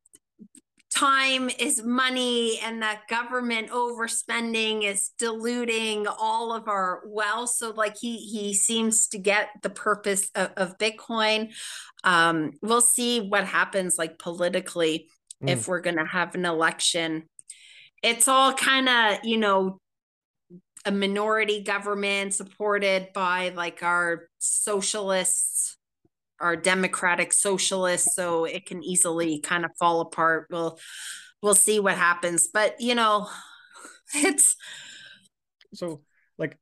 time is money and that government overspending is diluting all of our wealth. So like he he seems to get the purpose of, of bitcoin. Um we'll see what happens like politically mm. if we're going to have an election. It's all kind of you know a minority government supported by like our socialists our democratic socialists so it can easily kind of fall apart. We'll we'll see what happens but you know it's so like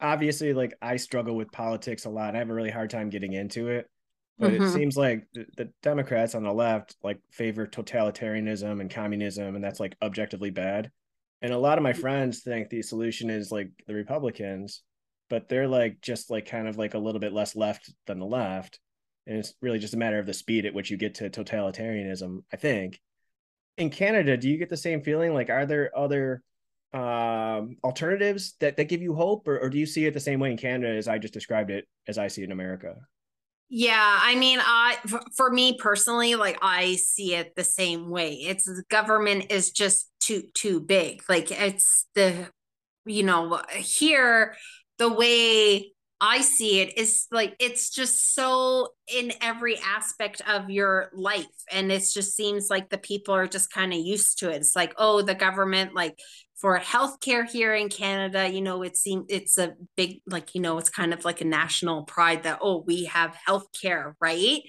obviously like i struggle with politics a lot i have a really hard time getting into it but mm-hmm. it seems like the, the, democrats on the left like favor totalitarianism and communism and that's like objectively bad. And a lot of my friends think the solution is like the republicans but they're like just like kind of like a little bit less left than the left. And it's really just a matter of the speed at which you get to totalitarianism i think. In canada do you get the same feeling? Like are there other um, alternatives that, that give you hope or, or do you see it the same way in canada as i just described it as i see it in america yeah, I mean, I for me personally, like I see it the same way. It's the government is just too too big. Like it's the you know, here the way I see it is like it's just so in every aspect of your life. And it just seems like the people are just kind of used to it. It's like, oh, the government, like for healthcare here in Canada, you know, it seems it's a big, like, you know, it's kind of like a national pride that, oh, we have healthcare, right?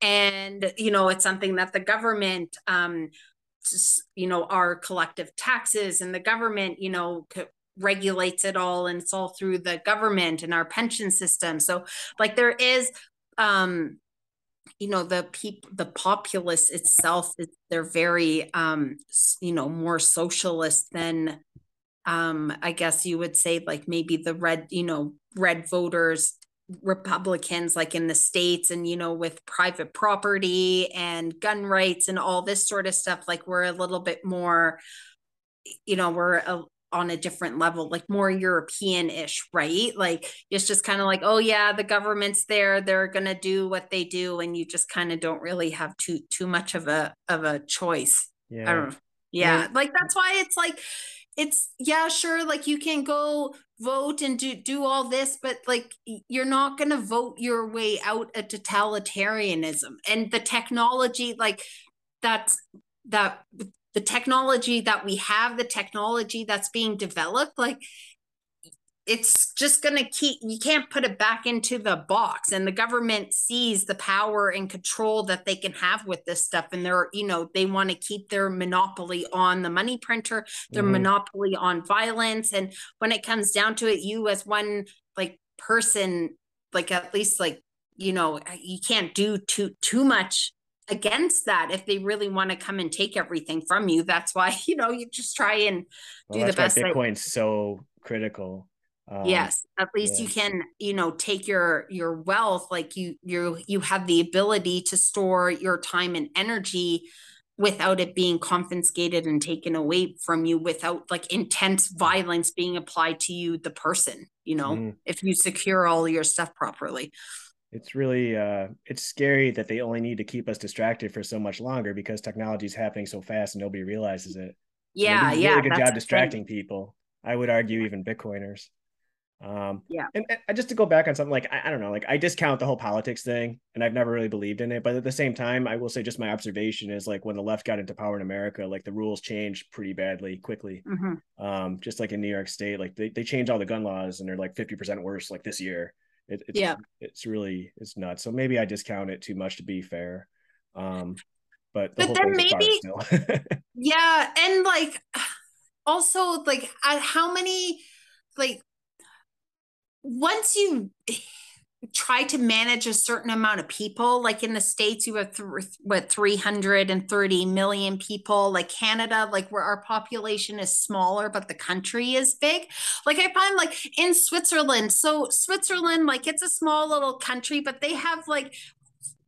And, you know, it's something that the government, um, you know, our collective taxes and the government, you know, regulates it all and it's all through the government and our pension system so like there is um you know the people the populace itself they're very um you know more socialist than um i guess you would say like maybe the red you know red voters republicans like in the states and you know with private property and gun rights and all this sort of stuff like we're a little bit more you know we're a, on a different level, like more European ish, right? Like it's just kind of like, oh yeah, the government's there, they're gonna do what they do, and you just kind of don't really have too too much of a of a choice. Yeah. I don't know. Yeah. yeah. Like that's why it's like it's yeah, sure, like you can go vote and do do all this, but like you're not gonna vote your way out of totalitarianism and the technology, like that's that the technology that we have, the technology that's being developed, like it's just going to keep you can't put it back into the box. And the government sees the power and control that they can have with this stuff. And they're you know they want to keep their monopoly on the money printer their mm-hmm. monopoly on violence. And when it comes down to it you as one like person like at least like you know you can't do too too much against that if they really want to come and take everything from you. That's why, you know, you just try and do well, the best. Bitcoin's so critical. Um, yes, at least yeah. you can, you know, take your your wealth like you you you have the ability to store your time and energy without it being confiscated and taken away from you without like intense violence being applied to you the person, you know, mm. if you secure all your stuff properly. It's really uh it's scary that they only need to keep us distracted for so much longer because technology is happening so fast and nobody realizes it yeah yeah. really yeah good job distracting people i would argue even bitcoiners um, yeah. And, and, just to go back on something like, I, I, don't know, like I discount the whole politics thing and I've never really believed in it. But at the same time, I will say just my observation is like when the left got into power in America, like the rules changed pretty badly quickly. Mm-hmm. Um, just like in New York State, like they, they changed all the gun laws and they're like 50% worse like this year. It, it's, yeah. it's really, it's nuts. So maybe I discount it too much to be fair. Um, but, the but then maybe, yeah. And like, also like at how many, like once you try to manage a certain amount of people. Like in the states you have th- what 330 million people. Like canada like where our population is smaller but the country is big. Like i find like in switzerland so switzerland like it's a small little country but they have like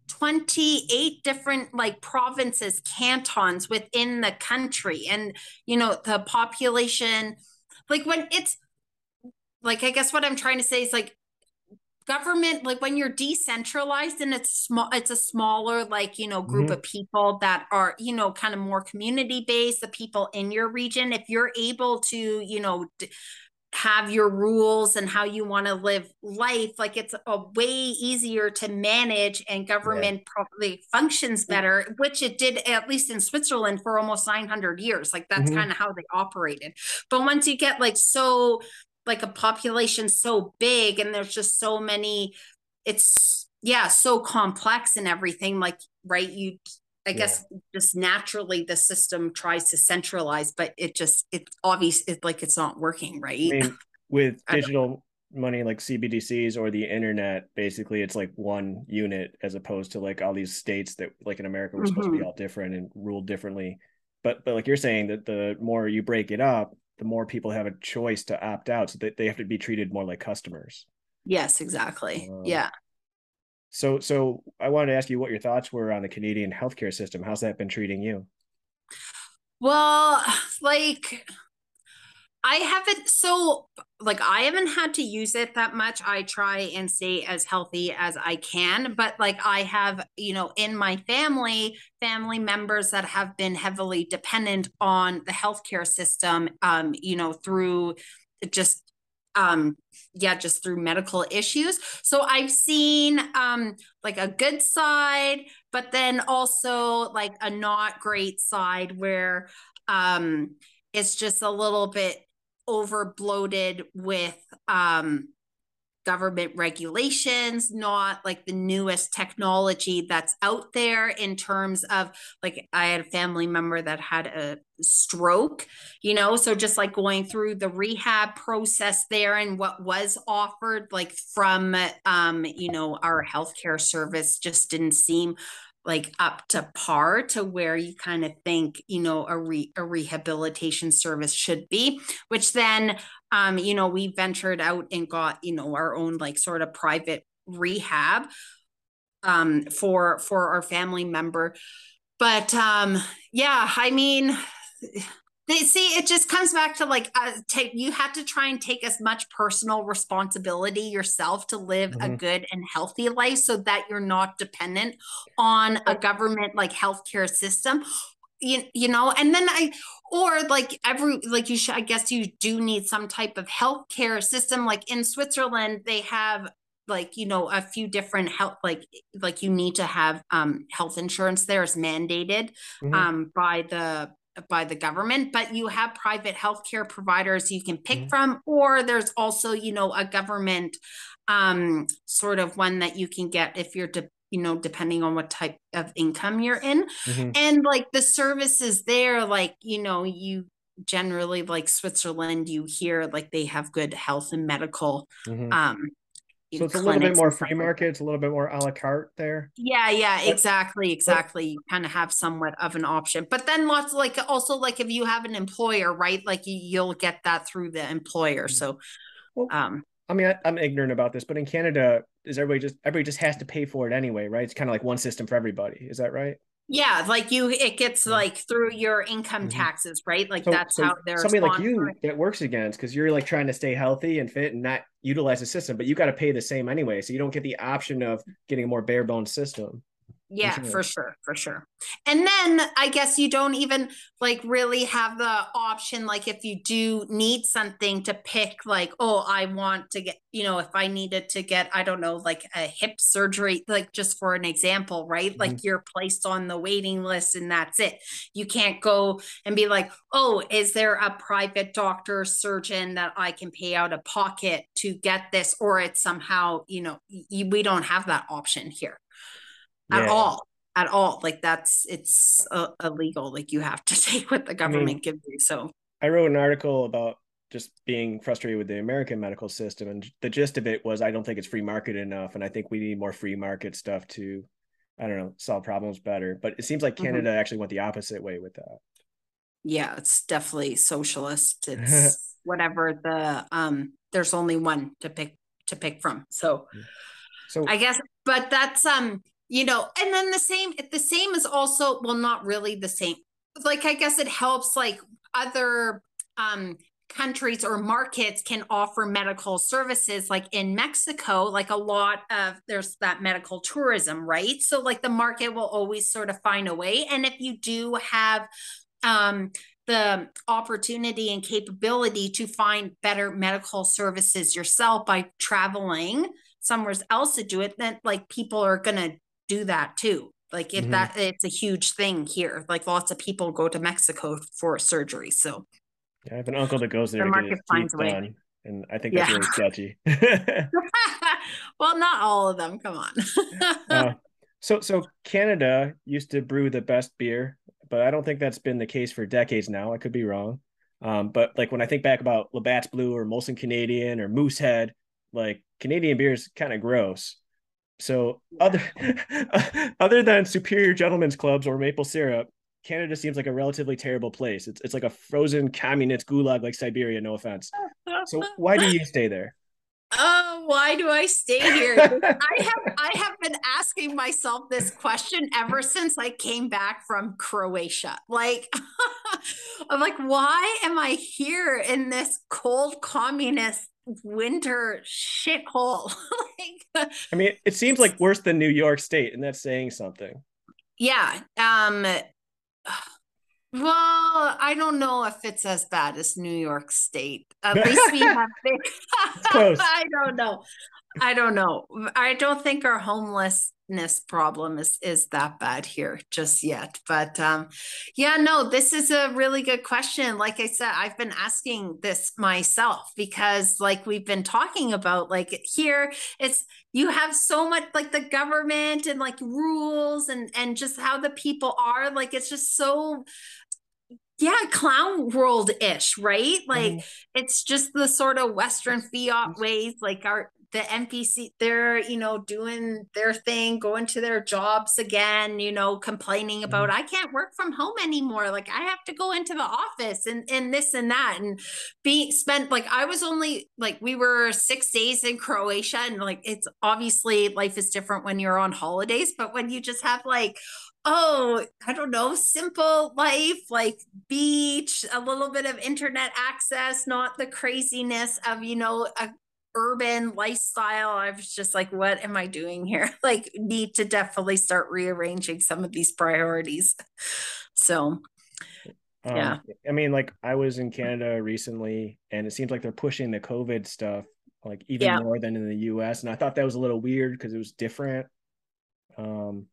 28 different like provinces cantons within the country. And you know the population like when it's like i guess what i'm trying to say is like government like when you're decentralized and it's small it's a smaller like you know group mm-hmm. of people that are you know kind of more community based the people in your region if you're able to you know d- have your rules and how you want to live life like it's a way easier to manage and government yeah. probably functions better which it did at least in switzerland for almost 900 years like that's mm-hmm. kind of how they operated but once you get like so like a population so big and there's just so many it's yeah so complex and everything like right you i yeah. guess just naturally the system tries to centralize but it just it's obvious it's like it's not working right I mean, with digital money like cbdc's or the internet basically it's like one unit as opposed to like all these states that like in america were mm-hmm. supposed to be mm-hmm. all different and ruled differently but but like you're saying that the more you break it up the more people have a choice to opt out so that they have to be treated more like customers. Yes exactly. Um, yeah. so so i wanted to ask you what your thoughts were on the canadian healthcare system. How's that been treating you? Well like I haven't so like I haven't had to use it that much. I try and stay as healthy as I can, but like I have, you know, in my family, family members that have been heavily dependent on the healthcare system um, you know, through just um yeah just through medical issues so i've seen um like a good side but then also like a not great side where um it's just a little bit over bloated with um, government regulations, not like the newest technology that's out there in terms of like I had a family member that had a stroke, you know, so just like going through the rehab process there and what was offered like from um you know our healthcare service just didn't seem like up to par to where you kind of think you know a, re- a rehabilitation service should be which then um you know we ventured out and got you know our own like sort of private rehab um for for our family member. But um yeah i mean they see it just comes back to like uh, take you have to try and take as much personal responsibility yourself to live mm-hmm. a good and healthy life so that you're not dependent on a government like healthcare system you, you know and then i or like every like you should i guess you do need some type of healthcare system like in switzerland they have like you know a few different health like like you need to have um health insurance there is mandated mm-hmm. um by the by the government, but you have private healthcare providers you can pick mm-hmm. from, or there's also, you know, a government um, sort of one that you can get if you're, de- you know, depending on what type of income you're in. Mm-hmm. And like the services there, like, you know, you generally like Switzerland, you hear like they have good health and medical mm-hmm. um, so it's a little bit more free market. It's a little bit more a la carte there. Yeah, yeah, exactly, exactly. You kind of have somewhat of an option, but then lots like also like if you have an employer, right? Like you, you'll get that through the employer. Mm-hmm. So, well, um, I mean, I, I'm ignorant about this, but in Canada, is everybody just everybody just has to pay for it anyway, right? It's kind of like one system for everybody. Is that right? Yeah, like you, it gets like through your income Mhm. taxes, right? Like So- that's so how they're somebody like you that works against because you're like trying to stay healthy and fit and not utilize the system, but you got to pay the same anyway. So you don't get the option of getting a more bare bones system. Yeah, for sure, for sure. And then I guess you don't even like really have the option, like if you do need something to pick, like, oh, I want to get, you know, if I needed to get, I don't know, like a hip surgery, like just for an example, right? Mm-hmm. Like you're placed on the waiting list and that's it. You can't go and be like, oh, is there a private doctor surgeon that I can pay out of pocket to get this? Or it's somehow, you know, y- we don't have that option here at all at all like that's it's uh, illegal like you have to take what the government gives you so I wrote an article about just being frustrated with the American medical system, and the gist of it was I don't think it's free market enough, and I think we need more free market stuff to, I don't know, solve problems better. But it seems like Mhm. Canada actually went the opposite way with that. yeah it's definitely socialist it's whatever the um there's only one to pick to pick from so So i guess but that's um you know and then the same the same is also well not really the same like i guess it helps like other um countries or markets can offer medical services like in mexico like a lot of there's that medical tourism right? So like the market will always sort of find a way and if you do have um the opportunity and capability to find better medical services yourself by traveling somewhere else to do it then like people are going to do that too like if Mhm. that it's a huge thing here like lots of people go to mexico for surgery so I have an uncle that goes there The market finds a way. done, and I think that's Yeah. really sketchy. well not all of them come on Uh, so so Canada used to brew the best beer, but I don't think that's been the case for decades now. I could be wrong. Um, but like when I think back about Labatt's Blue or Molson Canadian or Moosehead, like Canadian beer is kind of gross. So other other than Superior Gentlemen's Clubs or maple syrup, Canada seems like a relatively terrible place. It's it's like a frozen communist gulag like Siberia. No offense. So why do you stay there? oh why do i stay here I have I have been asking myself this question ever since I came back from Croatia. Like I'm like, why am I here in this cold communist winter shithole? like I mean, it seems like worse than New York State, and that's saying something. yeah. Um well, I don't know if it's as bad as New York State. At least we have big. I don't know. I don't know. I don't think our homelessness problem is is that bad here just yet. But um yeah, no, this is a really good question. Like I said, I've been asking this myself because like we've been talking about like here it's you have so much like the government and like rules and and just how the people are like it's just so yeah, clown world ish, right? Like it's just the sort of Western fiat ways, like our the NPC, they're you know doing their thing, going to their jobs again, you know, complaining about mm-hmm. I can't work from home anymore. Like I have to go into the office and and this and that and be spent like I was only like we were six days in Croatia and like it's obviously life is different when you're on holidays, but when you just have like oh, I don't know, simple life, like beach, a little bit of internet access, not the craziness of, you know, a urban lifestyle. I was just like, what am I doing here? Like, need to definitely start rearranging some of these priorities. So, Um, Yeah. I mean, like I was in Canada recently, and it seems like they're pushing the COVID stuff like even Yeah. more than in the U.S. And I thought that was a little weird because it was different. Um,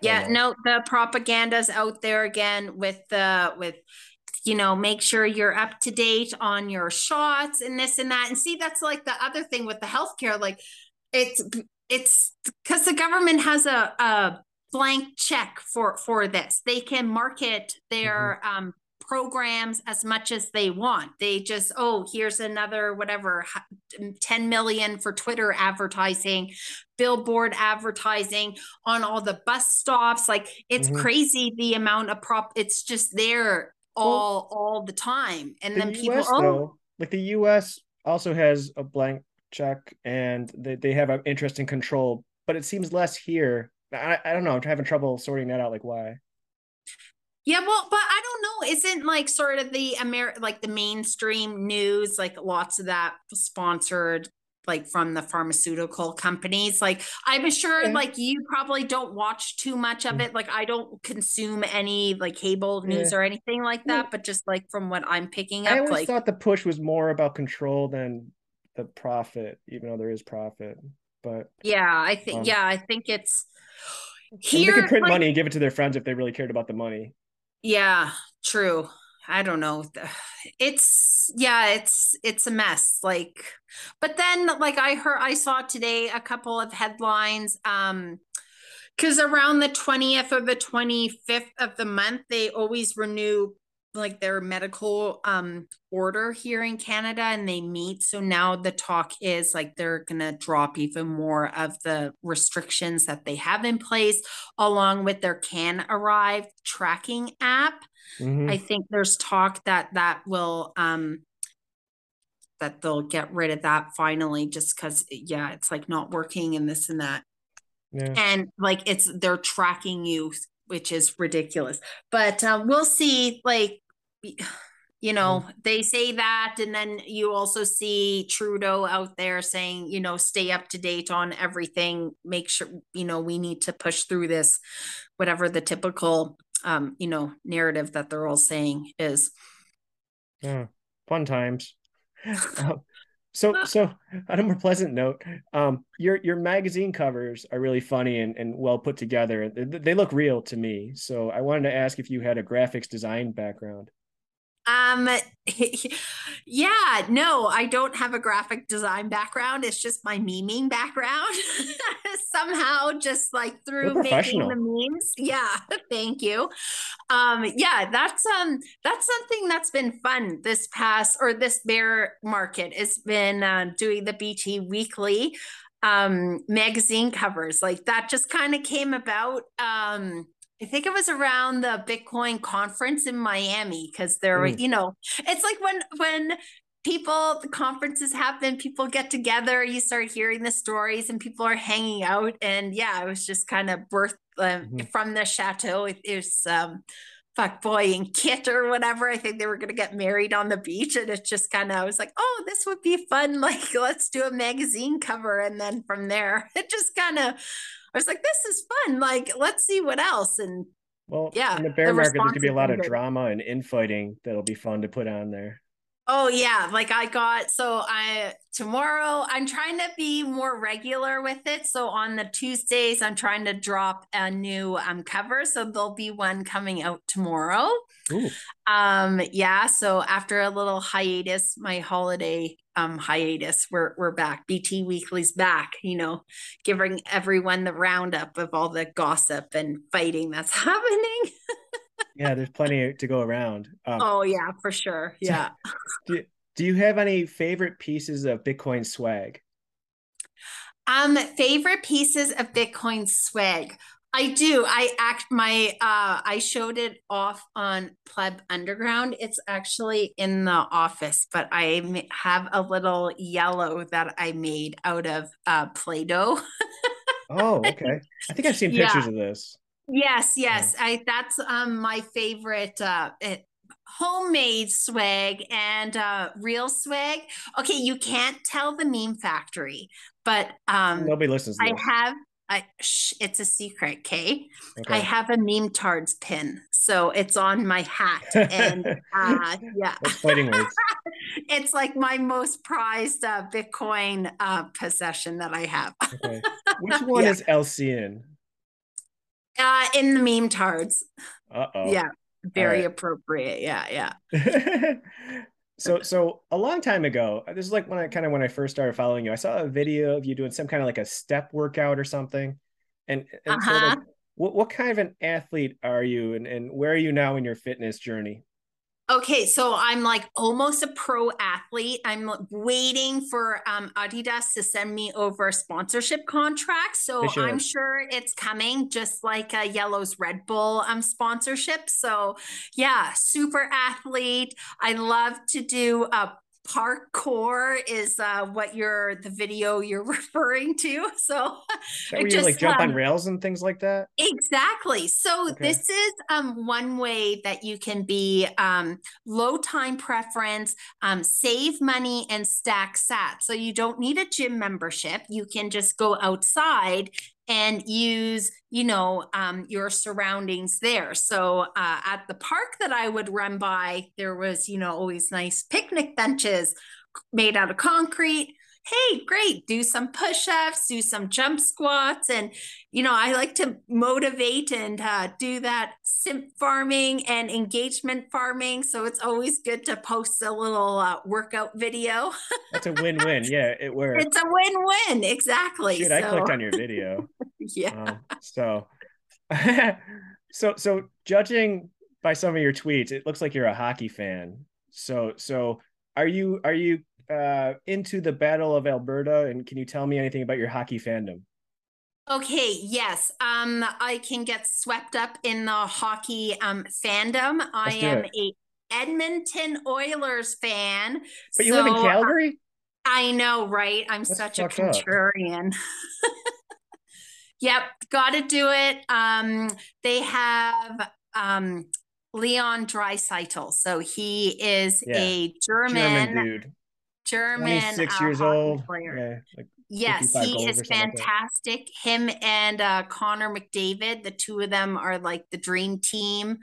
yeah, no, the propaganda's out there again with the, with, you know, make sure you're up to date on your shots and this and that. And see, that's like the other thing with the healthcare. Like it's, it's because the government has a, a blank check for, for this. They can market their, um, programs as much as they want. They just, oh, here's another whatever, 10 million for Twitter advertising, billboard advertising on all the bus stops. Like it's Mhm. crazy the amount of prop, it's just there all all the time. And The then people, US oh, though, like the U.S. also has a blank check, and they they have an interest in control, but it seems less here I, I don't know. I'm having trouble sorting that out. Like why? Yeah, well, but I don't know. Isn't like sort of the Amer like the mainstream news, like lots of that sponsored like from the pharmaceutical companies. Like I'm sure Yeah. like you probably don't watch too much of Mm. it. Like I don't consume any like cable news or anything like Yeah. that, but just like from what I'm picking up. I always like thought the push was more about control than the profit, even though there is profit. But yeah, I think Um, yeah, I think it's and they could print like, money and give it to their friends if they really cared about the money. Yeah, true. I don't know. It's yeah, it's it's a mess. Like, but then like I heard I saw today a couple of headlines. Um, because around the 20th or the 25th of the month, they always renew like their medical um order here in Canada and they meet. So now the talk is like they're gonna drop even more of the restrictions that they have in place, along with their can arrive tracking app. Mhm. I think there's talk that that will um that they'll get rid of that finally just because yeah it's like not working and this and that yeah. and like it's they're tracking you which is ridiculous but um we'll see like you know they say that and then you also see trudeau out there saying you know stay up to date on everything make sure you know we need to push through this whatever the typical um you know narrative that they're all saying is Yeah. Fun times. Um, so so on a more pleasant note, um, your your magazine covers are really funny and, and well put together. They, they look real to me. So I wanted to ask if you had a graphics design background. Um, yeah, no, I don't have a graphic design background. It's just my memeing background. Somehow, just like through making the memes. Yeah, thank you. Um, yeah, that's um that's something that's been fun this past or this bear market It's been uh, doing the BT weekly um magazine covers. Like that just kind of came about. Um I think it was around the Bitcoin conference in Miami because there were, Mm. you know, it's like when when people the conferences happen, people get together, you start hearing the stories, and people are hanging out. And yeah, it was just kind of birthed um, Mhm. from the chateau. It, it was um, fuck boy and Kit or whatever. I think they were gonna get married on the beach, and it's just kind of I was like, oh, this would be fun. Like, let's do a magazine cover, and then from there, it just kind of. I was like, this is fun. Like, let's see what else. And Well, Yeah, in the bear the market, there's gonna be a lot of drama and infighting that'll be fun to put on there. oh yeah, like I got so I tomorrow I'm trying to be more regular with it. So on the Tuesdays, I'm trying to drop a new um cover. So there'll be one coming out tomorrow. Ooh, Um, yeah, so after a little hiatus, my holiday um hiatus, we're we're back. BT Weekly's back, you know, giving everyone the roundup of all the gossip and fighting that's happening. yeah, there's plenty to go around. Um, Oh yeah, for sure. Yeah. do, do you have any favorite pieces of Bitcoin swag? Um, favorite pieces of Bitcoin swag. I do. I act my uh I showed it off on Pleb Underground. It's actually in the office, but I have a little yellow that I made out of uh Play-Doh. Oh, okay. I think I've seen Yeah. pictures of this. Yes, yes. I that's um my favorite uh it, homemade swag and uh real swag. Okay, you can't tell the meme factory, but um Nobody listens to I have I shh, it's a secret, okay? I have a meme tards pin. So it's on my hat and uh yeah. It's like my most prized uh Bitcoin uh possession that I have. Okay. Which one Yeah. is Elcian? Uh in the meme tards. Uh-oh. Yeah. Very right. appropriate. Yeah, yeah. So so a long time ago, this is like when I kind of when I first started following you, I saw a video of you doing some kind of like a step workout or something. And, and Uh-huh. what what kind of an athlete are you and, and where are you now in your fitness journey? Okay, so I'm like almost a pro athlete. I'm waiting for um, Adidas to send me over a sponsorship contract. So should. I'm sure it's coming, just like a Yellow's Red Bull um, sponsorship. So yeah, super athlete. I love to do uh, parkour is uh, what you're the video you're referring to. So where you like jump um, on rails and things like that? Exactly. So okay. this is um, one way that you can be um, low time preference, um, save money and stack sat. So you don't need a gym membership. You can just go outside and use you know um, your surroundings there. So uh, at the park that i would run by there was you know always nice picnic benches made out of concrete hey, great, do some push ups, do some jump squats. And, you know, I like to motivate and uh, do that simp farming and engagement farming. So it's always good to post a little uh, workout video. That's a win win. Yeah, it works. It's a win win. Exactly. Dude, so. I clicked on your video. yeah. Um, so, so, so judging by some of your tweets, it looks like you're a hockey fan. So, so are you, are you uh, into the Battle of Alberta, and can you tell me anything about your hockey fandom? Okay, yes. Um, I can get swept up in the hockey um fandom. Let's I am it. a Edmonton Oilers fan. But you so, live in Calgary? I know, right? I'm That's such a contrarian. yep, got to do it. Um, they have um Leon Draisaitl. So he is yeah. a German, German dude. German 26 uh, years old player. Yeah, like yes, he is fantastic. Like Him and uh, Connor McDavid, the two of them are like the dream team.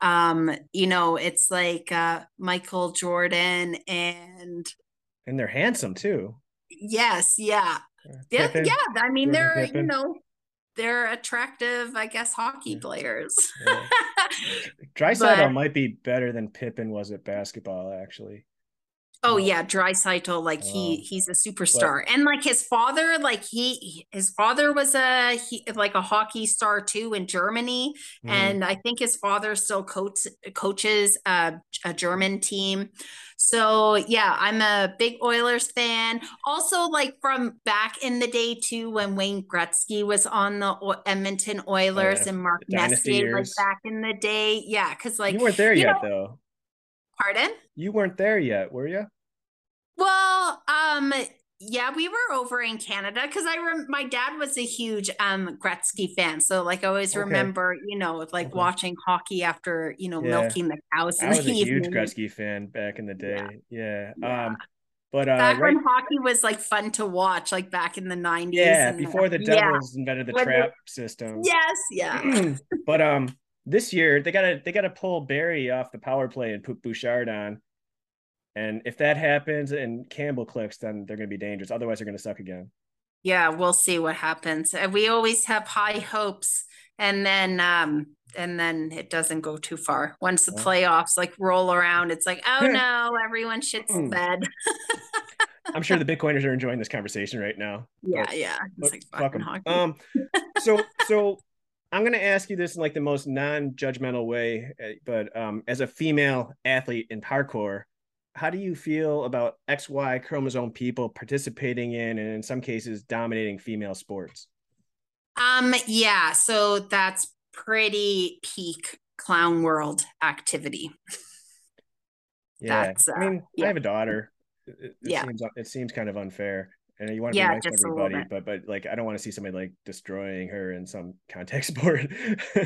Um, you know, it's like uh, Michael Jordan and and they're handsome too. Yes, yeah, yeah, yeah. I mean, Jordan they're Pippen. you know they're attractive, I guess, hockey players. Yeah. Draisaitl might be better than Pippen was at basketball, actually. Oh yeah, Draisaitl, like he he's a superstar, but, and like his father, like he his father was a he, like a hockey star too in Germany, mm. and I think his father still coach coaches a, a German team. So yeah, I'm a big Oilers fan. Also, like from back in the day too, when Wayne Gretzky was on the Edmonton Oilers oh, yeah. and Mark Messier, like back in the day. Yeah, because like you weren't there yet know, though. Pardon? You weren't there yet, were you? Well, um, yeah, we were over in Canada because I rem- my dad was a huge um Gretzky fan, so like I always okay. remember, you know, like okay. watching hockey after you know yeah. milking the cows. I was a huge Gretzky fan back in the day. Yeah, yeah. yeah. um, but uh, back right... when hockey was like fun to watch, like back in the nineties. Yeah, and, before the Devils invented the when trap they... system. Yes, yeah. but um, this year they gotta they gotta pull Barrie off the power play and put Bouchard on and if that happens and Campbell clicks, then they're going to be dangerous. Otherwise, they're going to suck again. Yeah, we'll see what happens. We always have high hopes, and then um, and then it doesn't go too far. Once the playoffs like roll around, it's like, oh no, everyone shits the bed. I'm sure the Bitcoiners are enjoying this conversation right now. Yeah, but, yeah. It's like fucking hockey. Um, so so I'm going to ask you this in like the most non-judgmental way, eh, but um, as a female athlete in parkour, how do you feel about XY chromosome people participating in and in some cases dominating female sports? Um, yeah, so that's pretty peak clown world activity. Yeah, that's, uh, I mean, yeah. I have a daughter. It, it yeah, seems, it seems kind of unfair, and you want to yeah, be nice to everybody, but but like I don't want to see somebody like destroying her in some context board.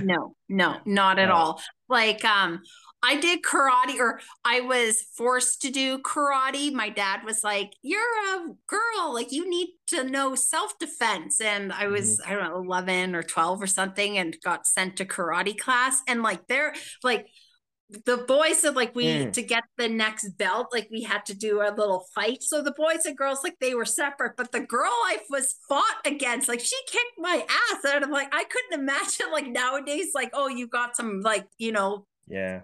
no, no, not at no. all. Like, um, I did karate or I was forced to do karate. My dad was like, You're a girl, like you need to know self-defense. And I was, mm-hmm. I don't know, 11 or 12 or something, and got sent to karate class. And like they're like the boys said like we mm. to get the next belt, like we had to do a little fight. So the boys and girls, like they were separate, but the girl I was fought against, like she kicked my ass. And I'm like, I couldn't imagine like nowadays, like, oh, you got some like, you know, yeah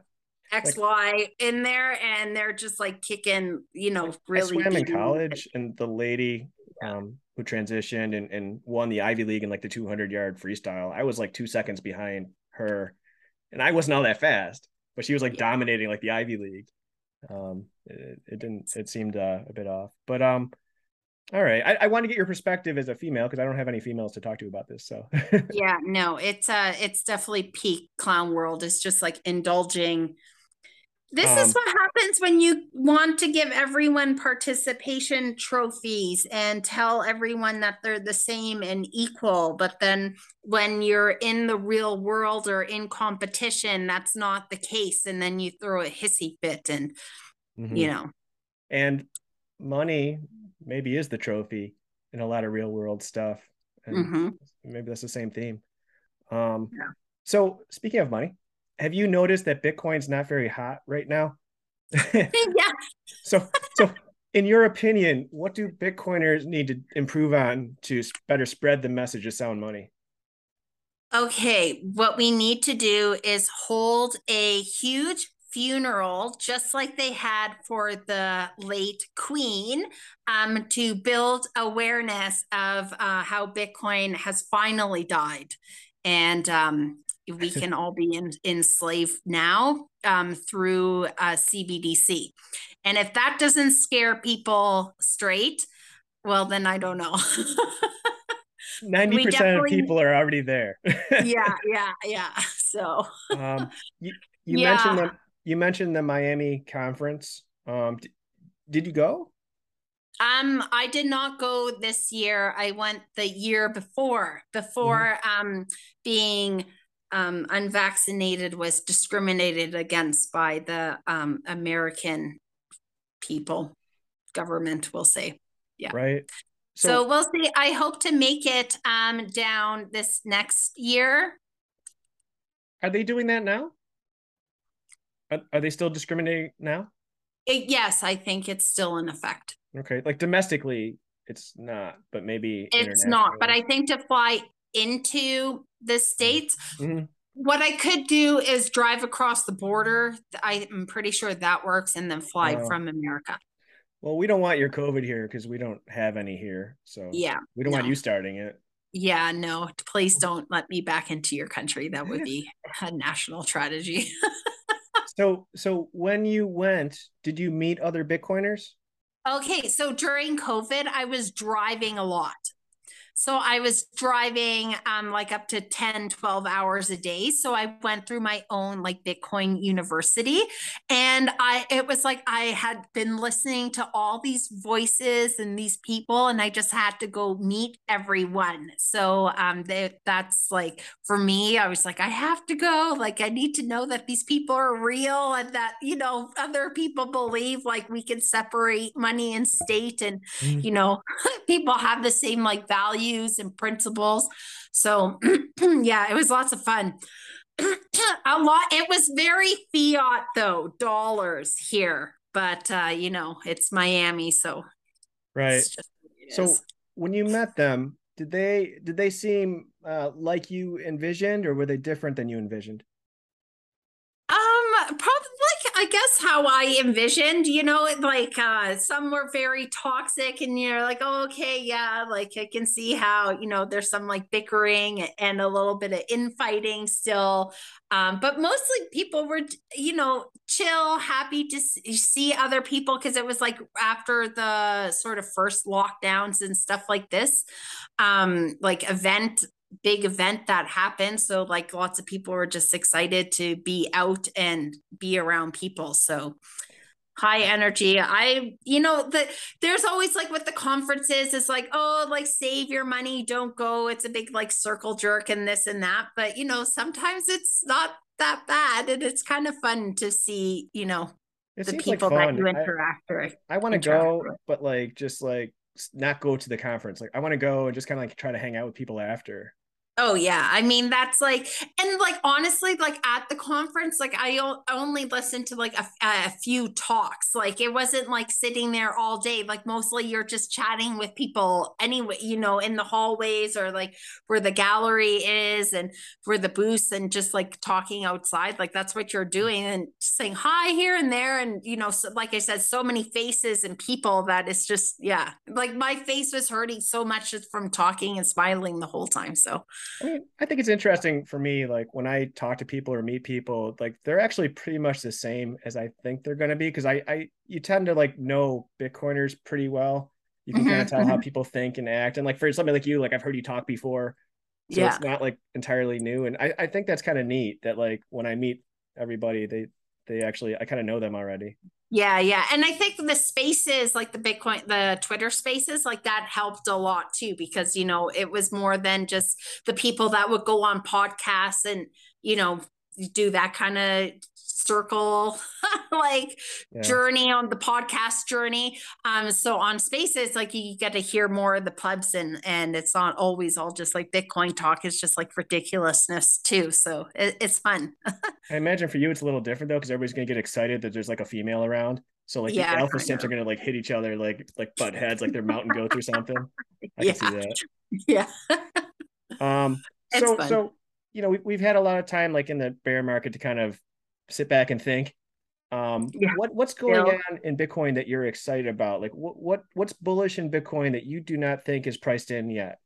XY like, in there and they're just like kicking, you know, really. I swam in college and the lady um, who transitioned and, and won the Ivy League in like the 200 yard freestyle. I was like two seconds behind her and I wasn't all that fast, but she was like yeah. dominating like the Ivy League. Um, it, it didn't, it seemed uh, a bit off, but um, all right. I, I want to get your perspective as a female because I don't have any females to talk to about this. So yeah, no, it's uh it's definitely peak clown world. It's just like indulging This Um, is what happens when you want to give everyone participation trophies and tell everyone that they're the same and equal. But then when you're in the real world or in competition, that's not the case. And then you throw a hissy fit and, Mhm. you know, and money maybe is the trophy in a lot of real world stuff and mhm. maybe that's the same theme um Yeah. so speaking of money have you noticed that bitcoin's not very hot right now yeah. so so in your opinion what do bitcoiners need to improve on to better spread the message of sound money Okay, what we need to do is hold a huge funeral, just like they had for the late Queen, um, to build awareness of uh, how Bitcoin has finally died. And um, we can all be in, enslaved now um, through uh, CBDC. And if that doesn't scare people straight, well, then I don't know. 90% of people are already there yeah, yeah, yeah. So. um you, you Yeah. mentioned the you mentioned the miami conference um d- did you go Um, I did not go this year. I went the year before, before um being um unvaccinated was discriminated against by the um American people, government, we'll say. Yeah. right So, we'll see. I hope to make it um down this next year. Are they doing that now? Are, are they still discriminating now? It- yes, I think it's still in effect. Okay, like domestically, it's not, but maybe It's not, but I think to fly into the states, Mhm. what I could do is drive across the border. I'm pretty sure that works, and then fly Oh. from America. Well, we don't want your COVID here because we don't have any here, so Yeah, we don't want you starting it. yeah, no, please don't let me back into your country. That would be a national tragedy. So, so when you went, did you meet other Bitcoiners? Okay, so during COVID, I was driving a lot. So I was driving um like up to 10, 12 hours a day. So I went through my own like Bitcoin University and I it was like I had been listening to all these voices and these people and I just had to go meet everyone. So um they, that's like for me I was like I have to go like I need to know that these people are real and that you know other people believe like we can separate money and state and Mhm. you know people have the same like values and principles so yeah it was lots of fun a lot it was very fiat though dollars here but uh you know it's miami so Right. just So is. when you met them, did they did they seem uh, like you envisioned, or were they different than you envisioned? Um, probably I guess how I envisioned, you know, like uh some were very toxic and you're like, oh, okay, yeah, like I can see how, you know, there's some like bickering and a little bit of infighting still. Um, but mostly people were, you know, chill, happy to see other people because it was like after the sort of first lockdowns and stuff like this. Um, like event big event that happened. So like lots of people were just excited to be out and be around people. So high energy. I, you know, the there's always like with the conferences, it's like, oh, like save your money, don't go. It's a big like circle jerk and this and that. But you know, sometimes it's not that bad. And it's kind of fun to see, you know, It the seems like people that you I- interact with. I want to go, with. but like just like not go to the conference. Like I want to go and just kind of like try to hang out with people after. Oh yeah, I mean that's like, and like honestly, like at the conference, like I only listened to like a, a few talks. Like it wasn't like sitting there all day. Like mostly you're just chatting with people anyway, you know, in the hallways or like where the gallery is and where the booths and just like talking outside. Like that's what you're doing and saying hi here and there. And you know, so, like I said, so many faces and people that it's just yeah, like my face was hurting so much just from talking and smiling the whole time. So. I mean, I think it's interesting for me, like when I talk to people or meet people, like they're actually pretty much the same as I think they're going to be. Cause I, I, you tend to like know Bitcoiners pretty well. You can kind Mhm, of tell how people think and act. And like for somebody like you, like I've heard you talk before. So Yeah. it's not like entirely new. And I, I think that's kind of neat that like when I meet everybody, they, they actually I kind of know them already. Yeah, yeah. And I think the spaces like the Bitcoin, the Twitter spaces, like that helped a lot too, because, you know, it was more than just the people that would go on podcasts and, you know, do that kind of circle like yeah. journey on the podcast journey. Um so on spaces like you get to hear more of the pubs and and it's not always all just like bitcoin talk it's just like ridiculousness too. So it, it's fun. I imagine for you it's a little different though because everybody's gonna get excited that there's like a female around. So like yeah, the alpha simps are gonna like hit each other like like butt heads like they're mountain goats or something. I yeah. can see that. Yeah. Um so so you know we, we've had a lot of time like in the bear market to kind of sit back and think. Um, yeah. what what's going yeah. on in Bitcoin that you're excited about? Like what what what's bullish in Bitcoin that you do not think is priced in yet?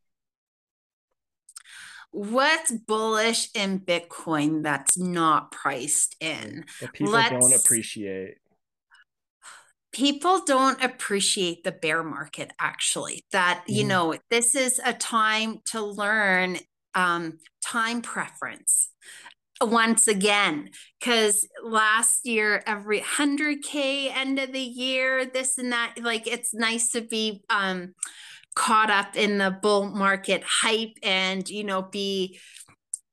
What's bullish in Bitcoin that's not priced in? That people Let's, don't appreciate. People don't appreciate the bear market actually. That, mm. you mm-hmm. know, this is a time to learn um, time preference once again because last year every 100k end of the year this and that like it's nice to be um caught up in the bull market hype and you know be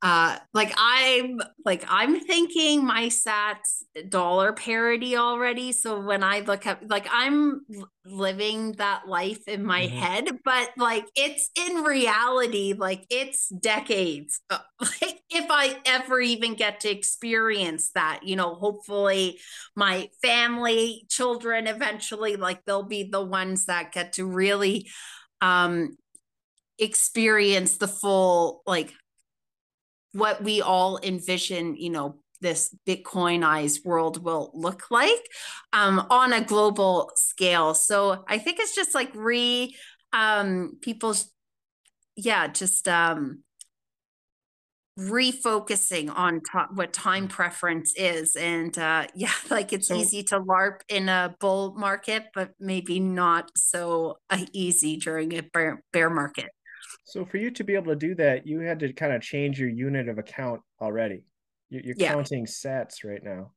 uh like i'm like i'm thinking my sats dollar parity already so when i look up like i'm living that life in my mm-hmm. head but like it's in reality like it's decades uh, like if i ever even get to experience that you know hopefully my family children eventually like they'll be the ones that get to really um experience the full like what we all envision, you know, this Bitcoinized world will look like um, on a global scale. So I think it's just like re um, people's, yeah, just um, refocusing on what time preference is. And uh, yeah, like it's so, easy to LARP in a bull market, but maybe not so uh, easy during a bear, bear market. So for you to be able to do that, you had to kind of change your unit of account already. You're, yeah. counting sats right now.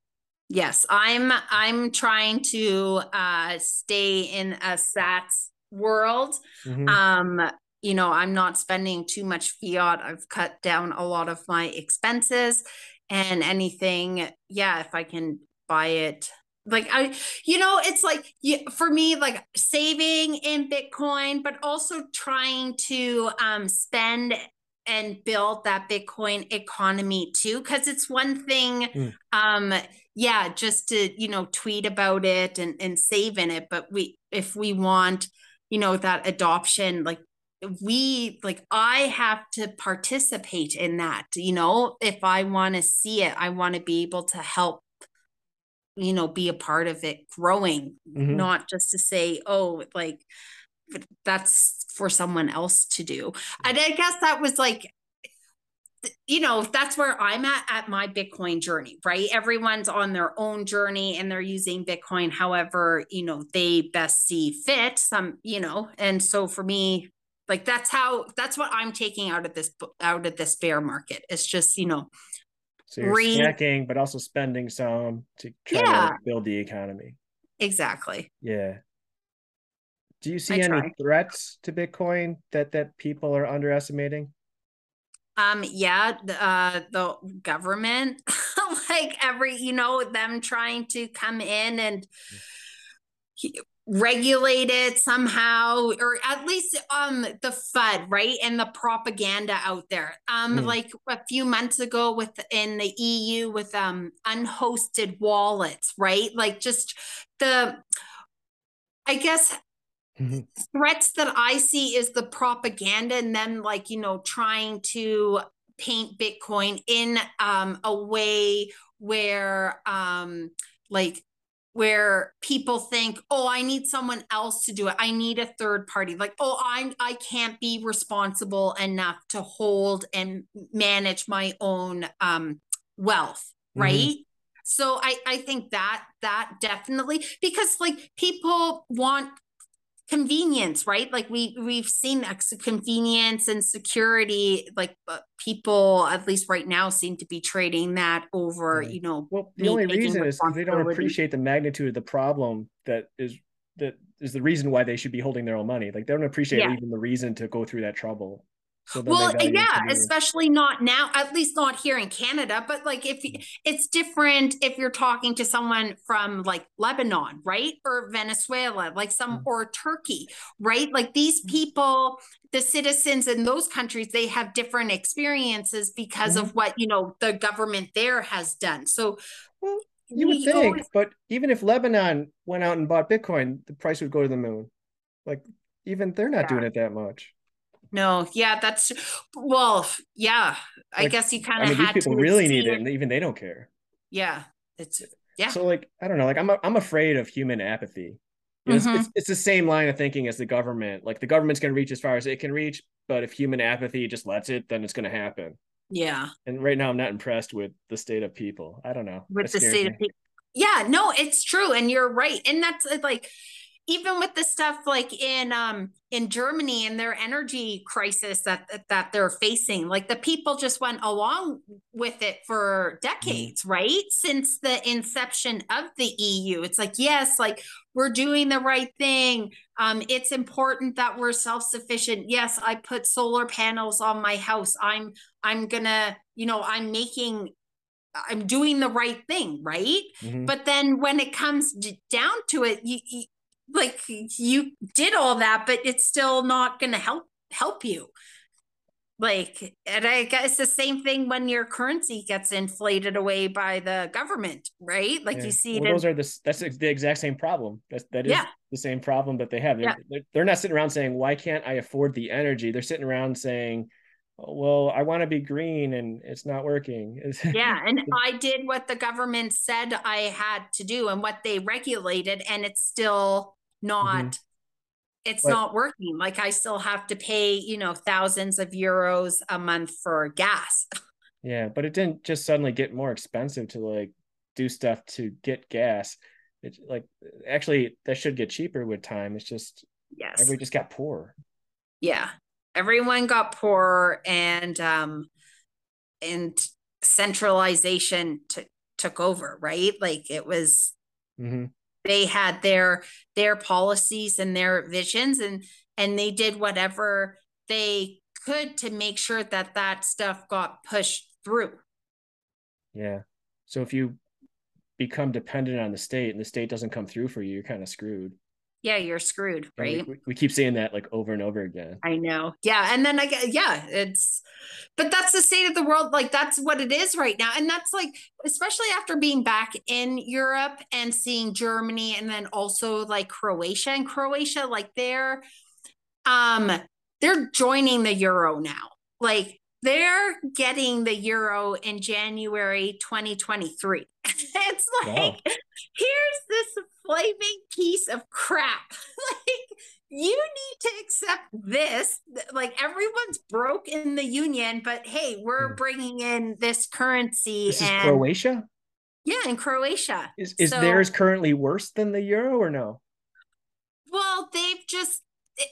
Yes, I'm. I'm trying to uh, stay in a sats world. Mm-hmm. Um, you know, I'm not spending too much fiat. I've cut down a lot of my expenses, and anything, yeah, if I can buy it like i you know it's like for me like saving in bitcoin but also trying to um spend and build that bitcoin economy too because it's one thing mm. um yeah just to you know tweet about it and and save in it but we if we want you know that adoption like we like i have to participate in that you know if i want to see it i want to be able to help you know be a part of it growing mm-hmm. not just to say oh like that's for someone else to do. And i guess that was like you know that's where i'm at at my bitcoin journey right? Everyone's on their own journey and they're using bitcoin however you know they best see fit some you know? And so for me like that's how that's what i'm taking out of this out of this bear market. It's just you know so you're re- snacking, but also spending some to try yeah. to build the economy. Exactly. Yeah. Do you see I any try. threats to Bitcoin that that people are underestimating? Um, yeah, uh, the government, like every, you know, them trying to come in and regulated somehow or at least um the fud right and the propaganda out there um mm. like a few months ago with in the eu with um unhosted wallets right like just the i guess mm-hmm. threats that i see is the propaganda and then like you know trying to paint bitcoin in um a way where um like where people think, "Oh, I need someone else to do it. I need a third party." Like, "Oh, I I can't be responsible enough to hold and manage my own um wealth." Mm-hmm. Right? So I I think that that definitely because like people want convenience right like we we've seen ex- convenience and security like people at least right now seem to be trading that over Yeah. you know Well, the only reason is because they don't appreciate the magnitude of the problem that is that is the reason why they should be holding their own money. Like they don't appreciate Yeah. even the reason to go through that trouble. So well yeah especially not now at least not here in canada but like if Mm. it's different if you're talking to someone from like lebanon right or venezuela like some Mm. or turkey right like these people the citizens in those countries they have different experiences because Mm-hmm. of what you know the government there has done so Well, You would think, always- but even if Lebanon went out and bought Bitcoin, the price would go to the moon. Like even they're not Yeah. doing it that much. No yeah that's well yeah i Like, guess you kind I of mean, these had people to really need it, and even they don't care. yeah it's Yeah. So like, I don't know. Like I'm I'm afraid of human apathy. It's, Mhm. it's it's the same line of thinking as the government. Like the government's going to reach as far as it can reach, but if human apathy just lets it, then it's going to happen. yeah And right now, I'm not impressed with the state of people. I don't know. with That the state me. of people. Yeah, no, it's true, and you're right, and that's uh, like even with the stuff like in um in Germany and their energy crisis that that they're facing, like the people just went along with it for decades, right? Since the inception of the EU, it's like yes, like we're doing the right thing. Um, it's important that we're self-sufficient. Yes, I put solar panels on my house. I'm I'm gonna, you know, I'm making I'm doing the right thing, right? Mhm. But then when it comes down to it, you, you like you did all that, but it's still not going to help help you. Like, and I guess the same thing when your currency gets inflated away by the government, right? Like Yeah. you see well, in- those are the that's the exact same problem. That's that is Yeah. the same problem that they have. They're, Yeah. they're they're not sitting around saying, "Why can't I afford the energy?" They're sitting around saying, "Oh, "Well, I want to be green and it's not working." Yeah, and I did what the government said I had to do and what they regulated, and it's still not. It's But- not working. Like I still have to pay, you know, thousands of euros a month for gas. Yeah, but it didn't just suddenly get more expensive to like do stuff to get gas. It's like actually that should get cheaper with time. It's just Yes. everybody just got poor. yeah. Everyone got poor, and um and centralization t- took over, right? Like it was hmm they had their their policies and their visions and and they did whatever they could to make sure that that stuff got pushed through. Yeah. So if you become dependent on the state and the state doesn't come through for you, you're kind of screwed. Yeah, you're screwed, right? We, we keep saying that like over and over again. I know. Yeah. And then I get, yeah, it's, but that's the state of the world. Like, that's what it is right now. And that's like, especially after being back in Europe and seeing Germany and then also like Croatia and Croatia, like they're, um, they're joining the euro now. Like, they're getting the euro in January 2023. it's like, Wow. here's this flaming piece of crap. like, you need to accept this. Like everyone's broke in the union, but hey, we're Hmm. bringing in this currency This is Croatia. yeah, in Croatia. Is is So- theirs currently worse than the euro or no? Well, they've just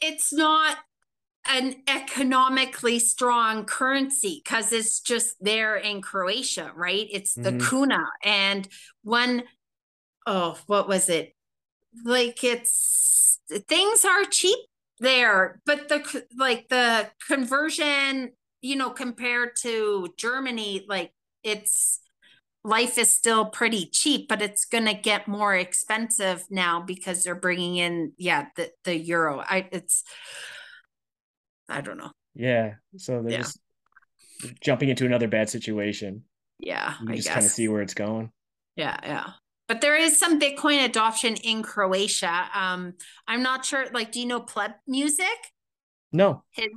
it's not an economically strong currency because it's just there in Croatia, right? It's the Mhm. kuna and one oh, what was it? Like it's things are cheap there, but the like the conversion, you know, compared to Germany, like it's life is still pretty cheap, but it's going to get more expensive now because they're bringing in, yeah, the, the euro. I, it's, I don't know. Yeah. So they're Yeah. just jumping into another bad situation. Yeah, You I just kind of see where it's going. Yeah, yeah. But there is some Bitcoin adoption in Croatia. Um, I'm not sure. Like, do you know pleb music? No. His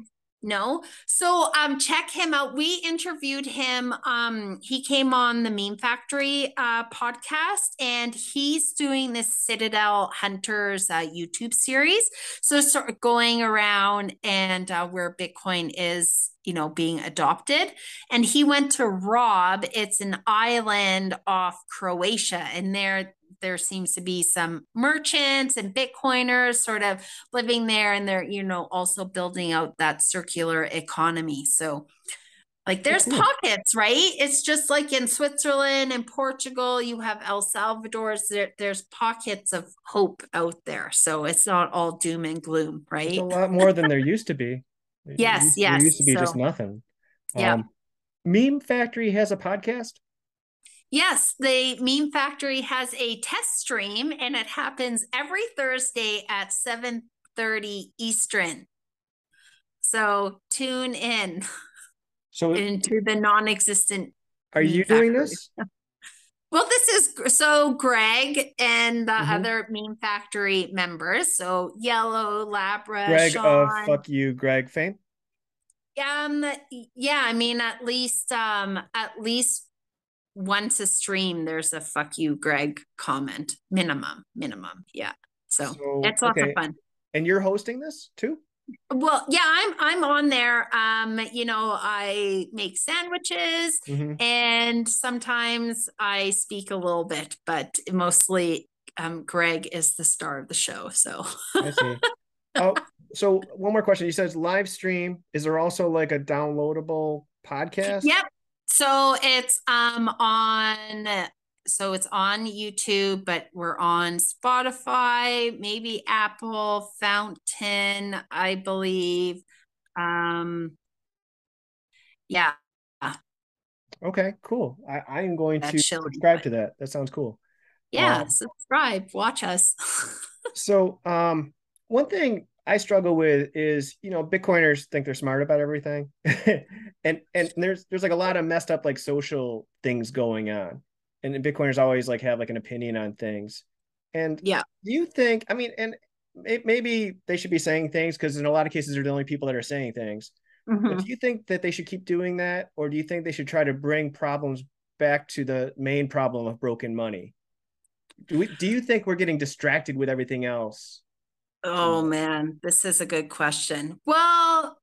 no. So um check him out. We interviewed him. Um, he came on the Meme Factory uh podcast and he's doing this Citadel Hunters uh YouTube series. So sort of going around and uh where Bitcoin is, you know, being adopted. And he went to Rab, it's an island off Croatia, and there there seems to be some merchants and Bitcoiners sort of living there, and they're you know also building out that circular economy. So like there's pockets, right? It's just like in Switzerland and Portugal, you have El Salvador's there, there's pockets of hope out there. So it's not all doom and gloom, right? It's a lot more than there used to be. yes, used, yes. There used to be so, just nothing. Yeah. Um, Meme Factory has a podcast. Yes, the Meme Factory has a test stream and it happens every Thursday at 7:30 Eastern. So tune in. So into the non-existent. Are you doing this? Well, this is so Greg and the mm-hmm. other Meme Factory members. So Yellow, Labra, Greg Sean. of Fuck You, Greg fame. Um, yeah, I mean, at least, um, at least once a stream, there's a "fuck you, Greg" comment, minimum, minimum. Yeah, so, so it's lots okay. of fun. And you're hosting this too? Well, yeah, I'm I'm on there. Um, you know, I make sandwiches mm-hmm. and sometimes I speak a little bit, but mostly um Greg is the star of the show. So I see. Oh, so one more question. You said live stream. Is there also like a downloadable podcast? Yep. So it's um on so it's on YouTube, but we're on Spotify, maybe Apple, Fountain, I believe. Um, yeah. Okay, cool. I, I am going to subscribe to that. That sounds cool. Yeah, um, subscribe, watch us. so, um, one thing I struggle with is, you know, Bitcoiners think they're smart about everything, and and there's there's like a lot of messed up like social things going on and Bitcoiners always like have like an opinion on things. And yeah, do you think? I mean, and maybe they should be saying things because in a lot of cases they're the only people that are saying things. Mm-hmm. But do you think that they should keep doing that, or do you think they should try to bring problems back to the main problem of broken money? Do we? Do you think we're getting distracted with everything else? Oh man, this is a good question. Well,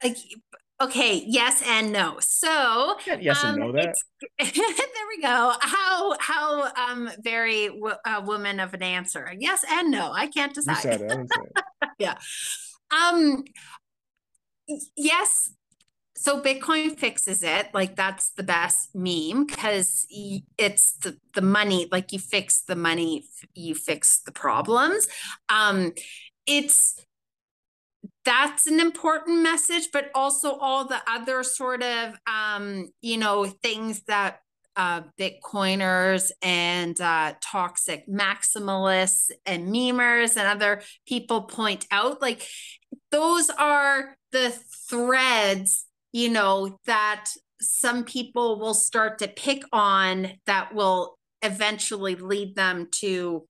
Okay, yes and no. So yes um, and no that. there we go. How how um very w- a woman of an answer. Yes and no. I can't decide. It. it. yeah. Um. Yes. So Bitcoin fixes it. Like that's the best meme because it's the the money. Like you fix the money, you fix the problems. Um. It's that's an important message, but also all the other sort of, um, you know, things that uh, Bitcoiners and uh, toxic maximalists and memers and other people point out. Like, those are the threads, you know, that some people will start to pick on that will eventually lead them to,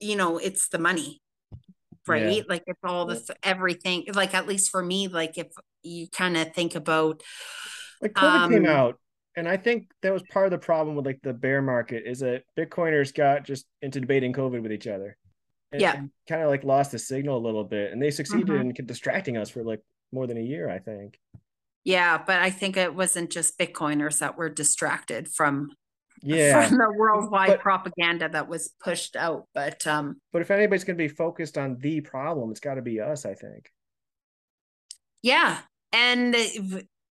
you know, it's the money right? Yeah. Like it's all this everything. Like at least for me, like if you kind of think about like COVID um, came out, and I think that was part of the problem with like the bear market is that Bitcoiners got just into debating COVID with each other. And, yeah, kind of like lost the signal a little bit, and they succeeded mm-hmm. in distracting us for like more than a year, I think. Yeah, but I think it wasn't just Bitcoiners that were distracted from yeah. from the worldwide but, propaganda that was pushed out but um but if anybody's going to be focused on the problem it's got to be us i think. Yeah and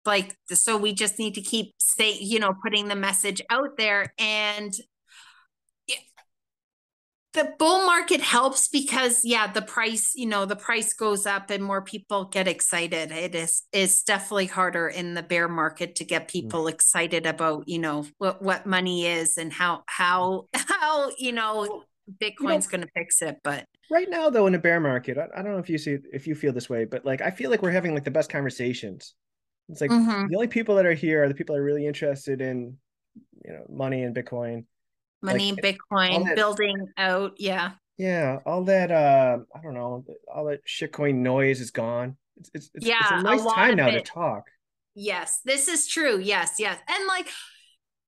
like so we just need to keep say you know putting the message out there and the bull market helps because yeah the price you know the price goes up and more people get excited it is is definitely harder in the bear market to get mm. people mm. excited about you know what what money is and how how how you know bitcoin's you know, going to fix it but right now though in a bear market I, I, don't know if you see if you feel this way but like i feel like we're having like the best conversations it's like mm-hmm. the only people that are here are the people that are really interested in you know money and bitcoin money, like, Bitcoin, that, building out. Yeah. Yeah. All that, uh, I don't know, all that shitcoin noise is gone. It's, it's, it's yeah, it's a nice a time now it. to talk. Yes, this is true. Yes, yes. And like,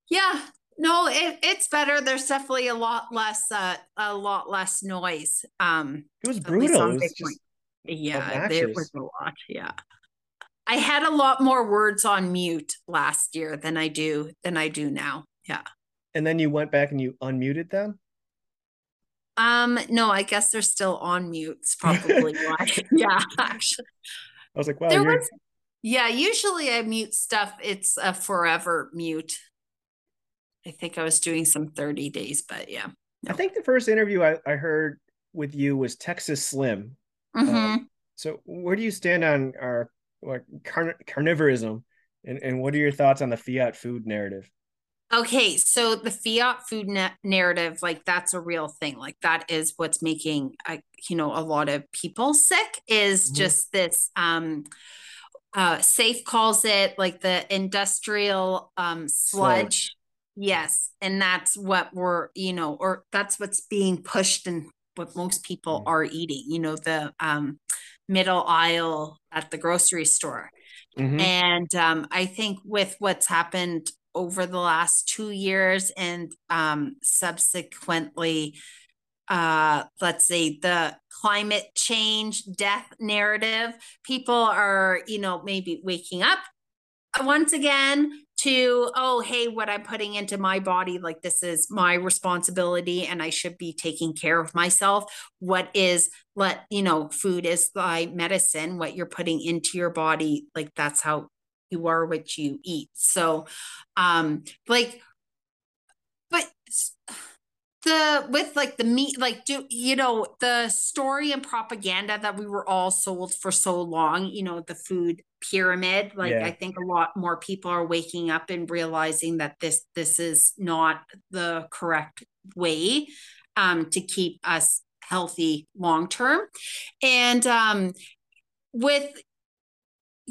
yeah, no, it, it's better. There's definitely a lot less, uh, a lot less noise. Um, it was brutal. It was yeah, there was a lot. Yeah. I had a lot more words on mute last year than I do than I do now. Yeah and then you went back and you unmuted them Um, no, I guess they're still on mutes, probably why. yeah, actually. I was like, wow, There was yeah, usually I mute stuff. It's a forever mute. I think I was doing some 30 days, but yeah. I think the first interview I, I heard with you was Texas Slim. Mhm. So where do you stand on our like carn- carnivorism and, and what are your thoughts on the fiat food narrative? Okay, so the fiat food na- narrative, like that's a real thing. Like that is what's making, uh, you know, a lot of people sick. Is Mhm. just this. Um, uh, Saif calls it like the industrial um sludge. Sludge. Yes, and that's what we're, you know, or that's what's being pushed and what most people Mm. are eating. You know, the um middle aisle at the grocery store. Mhm. And um, I think with what's happened over the last two years and um, subsequently, uh, let's say the climate change death narrative, people are, you know, maybe waking up once again to, oh, hey, what I'm putting into my body, like this is my responsibility and I should be taking care of myself. What is, let, you know, food is thy medicine, what you're putting into your body, like that's how you are what you eat. So, um, like, but the with like the meat like do you know the story and propaganda that we were all sold for so long you know the food pyramid like Yeah. i think a lot more people are waking up and realizing that this this is not the correct way um to keep us healthy long term and um with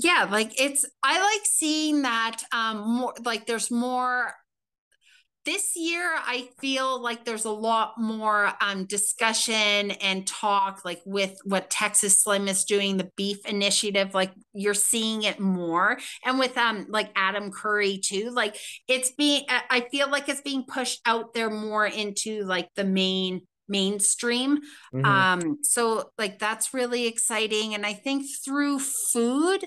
yeah like it's i like seeing that um more like there's more this year i feel like there's a lot more um, discussion and talk like with what texas slim is doing the beef initiative like you're seeing it more and with um like adam curry too like it's being i feel like it's being pushed out there more into like the main mainstream. Mhm. um so like that's really exciting and i think through food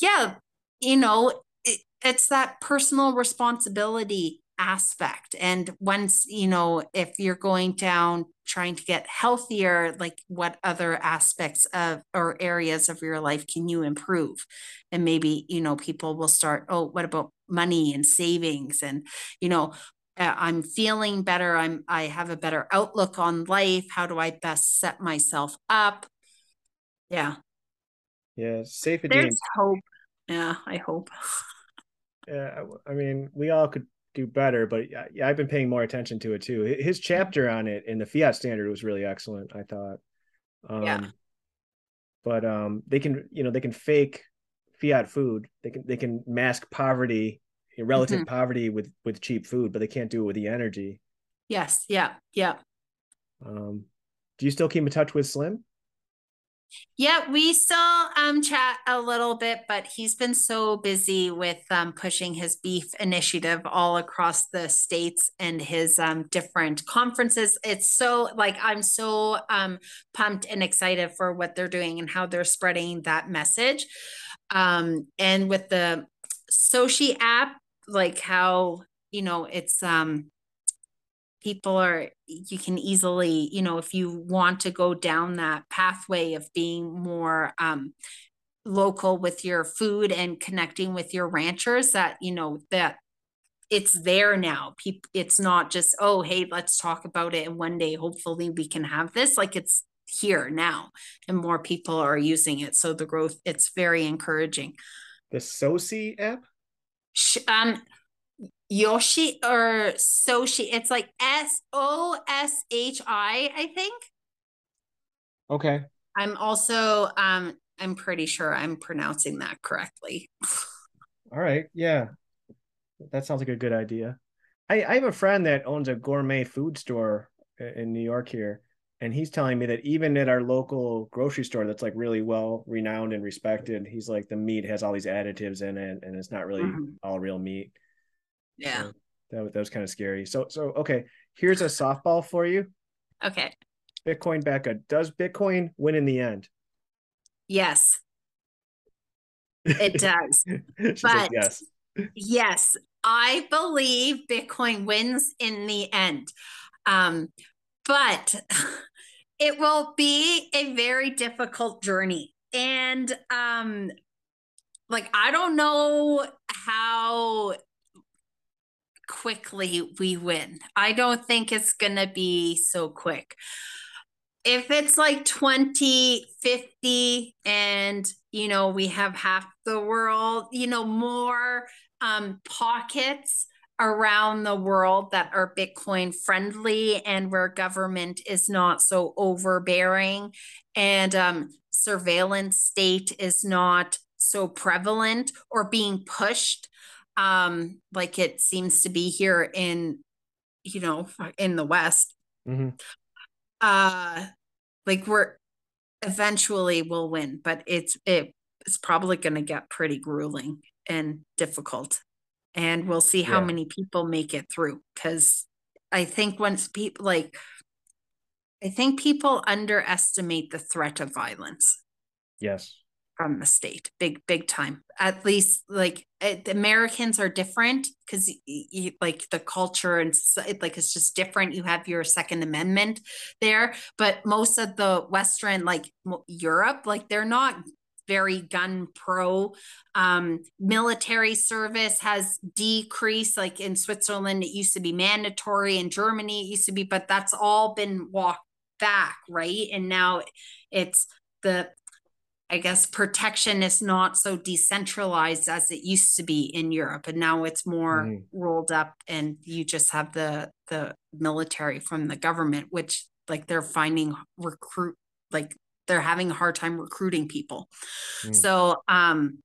yeah you know it, it's that personal responsibility aspect and once you know if you're going down trying to get healthier like what other aspects of or areas of your life can you improve? And maybe you know people will start oh what about money and savings? And you know i'm feeling better i'm i have a better outlook on life how do i best set myself up yeah yeah, safety. there's and- hope yeah i hope Yeah, I mean, we all could do better, but yeah, yeah, I've been paying more attention to it too. His chapter on it in the Fiat Standard was really excellent, I thought. Um, Yeah. But um, they can, you know, they can fake Fiat food. They can they can mask poverty, relative Mm-hmm. poverty with with cheap food, but they can't do it with the energy. yes yeah yeah Um, do you still keep in touch with Slim? Yeah, we still um chat a little bit, but he's been so busy with um pushing his beef initiative all across the states and his um different conferences. It's so like I'm so um pumped and excited for what they're doing and how they're spreading that message. Um and with the Soshi app, like how you know it's um people are you can easily you know if you want to go down that pathway of being more um local with your food and connecting with your ranchers that you know that it's there now. People it's not just oh hey let's talk about it and one day hopefully we can have this. Like it's here now and more people are using it. So the growth it's very encouraging. The Soci app? Sh- um Yoshi or Soshi. It's like S O S H I, I think. Okay. I'm also um I'm pretty sure I'm pronouncing that correctly. All right. Yeah. That sounds like a good idea. I, I have a friend that owns a gourmet food store in New York here, and he's telling me that even at our local grocery store that's like really well renowned and respected, he's like the meat has all these additives in it and it's not really Mhm. all real meat. Yeah. So that, was- that was kind of scary. So so okay, here's a softball for you. Okay. Bitcoin Bekka, does Bitcoin win in the end? Yes, it does. But- yes. yes, I believe Bitcoin wins in the end. Um but it will be a very difficult journey. And um like I don't know how quickly we win. I don't think it's going to be so quick. If it's like 20, 50 and you know we have half the world, you know more um pockets around the world that are Bitcoin friendly and where government is not so overbearing and um, surveillance state is not so prevalent or being pushed um, like it seems to be here in, you know, in the West. Mm-hmm. Uh, like we're eventually we'll win, but it's it it's probably going to get pretty grueling and difficult and we'll see how yeah. many people make it through because i think once people like i think people underestimate the threat of violence. Yes. From the state big big time. At least like it, americans are different because like the culture and like it's just different. You have your second amendment there but most of the western like europe like they're not very gun pro. Um, military service has decreased. Like in Switzerland, it used to be mandatory. In Germany, it used to be, but that's all been walked back, right? And now it's the I guess protection is not so decentralized as it used to be in Europe, and now it's more mm. rolled up, and you just have the the military from the government, which like they're finding recruit like they're having a hard time recruiting people. Mm. So, um,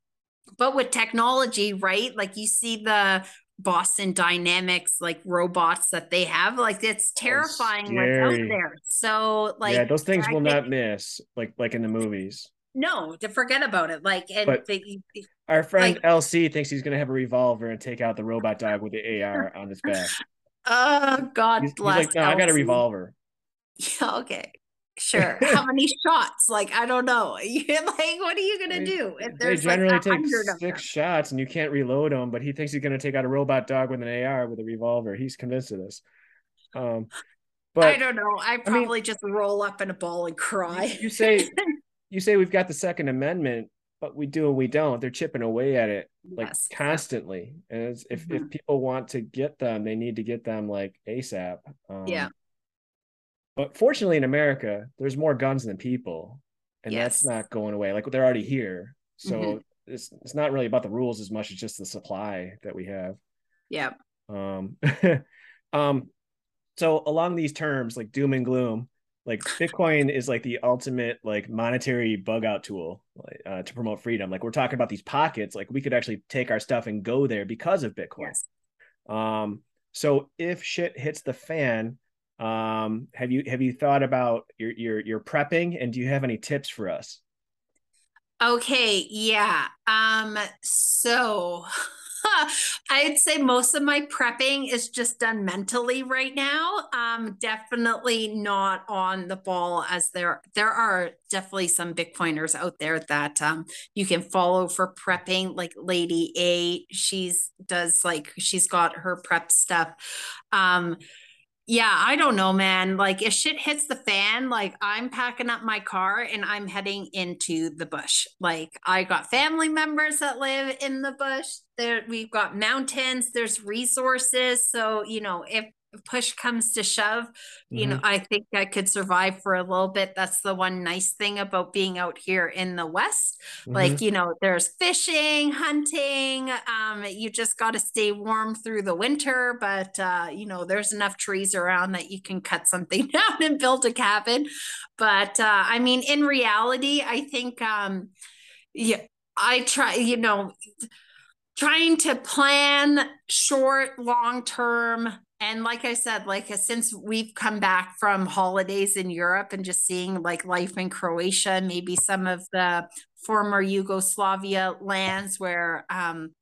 but with technology, right? Like you see the Boston Dynamics like robots that they have, like it's terrifying what's out there. So, like, yeah, those things will not miss, like like in the movies. No, to forget about it. Like, and but they, our friend like, LC thinks he's gonna have a revolver and take out the robot dog with the AR on his back. Oh God he's, bless. He's like, no, LC. I got a revolver. Yeah, okay sure. How many shots? Like i don't know. Like what are you gonna do if there's they generally like take six shots and you can't reload them but he thinks he's gonna take out a robot dog with an ar with a revolver. He's convinced of this. Um but i don't know. I probably I mean, just roll up in a ball and cry. you say you say we've got the second amendment but we do and we don't. They're chipping away at it like yes. constantly. And if, mm-hmm. if people want to get them they need to get them like asap um, yeah but fortunately, in America, there's more guns than people, and yes. that's not going away. Like they're already here, so mm-hmm. it's it's not really about the rules as much as just the supply that we have. Yeah. Um. um. So along these terms, like doom and gloom, like Bitcoin is like the ultimate like monetary bug out tool uh, to promote freedom. Like we're talking about these pockets, like we could actually take our stuff and go there because of Bitcoin. Yes. Um. So if shit hits the fan, um, have you have you thought about your your your prepping and do you have any tips for us? Okay, yeah. Um, so I'd say most of my prepping is just done mentally right now. Um, definitely not on the ball as there there are definitely some Bitcoiners out there that um you can follow for prepping, like Lady A. She's does like she's got her prep stuff. Um, yeah, I don't know, man. Like if shit hits the fan, like I'm packing up my car and I'm heading into the bush. Like I got family members that live in the bush. There we've got mountains, there's resources. So, you know, if push comes to shove, mm-hmm. you know, mm-hmm. I think I could survive for a little bit. That's the one nice thing about being out here in the West. Mm-hmm. Like, you know, there's fishing, hunting. Um, you just got to stay warm through the winter, but, uh, you know, there's enough trees around that you can cut something down and build a cabin. But, uh, I mean, in reality, I think, um, yeah, I try, you know, trying to plan short, long term and like I said, like uh, since we've come back from holidays in Europe and just seeing like life in Croatia, maybe some of the former Yugoslavia lands where, um,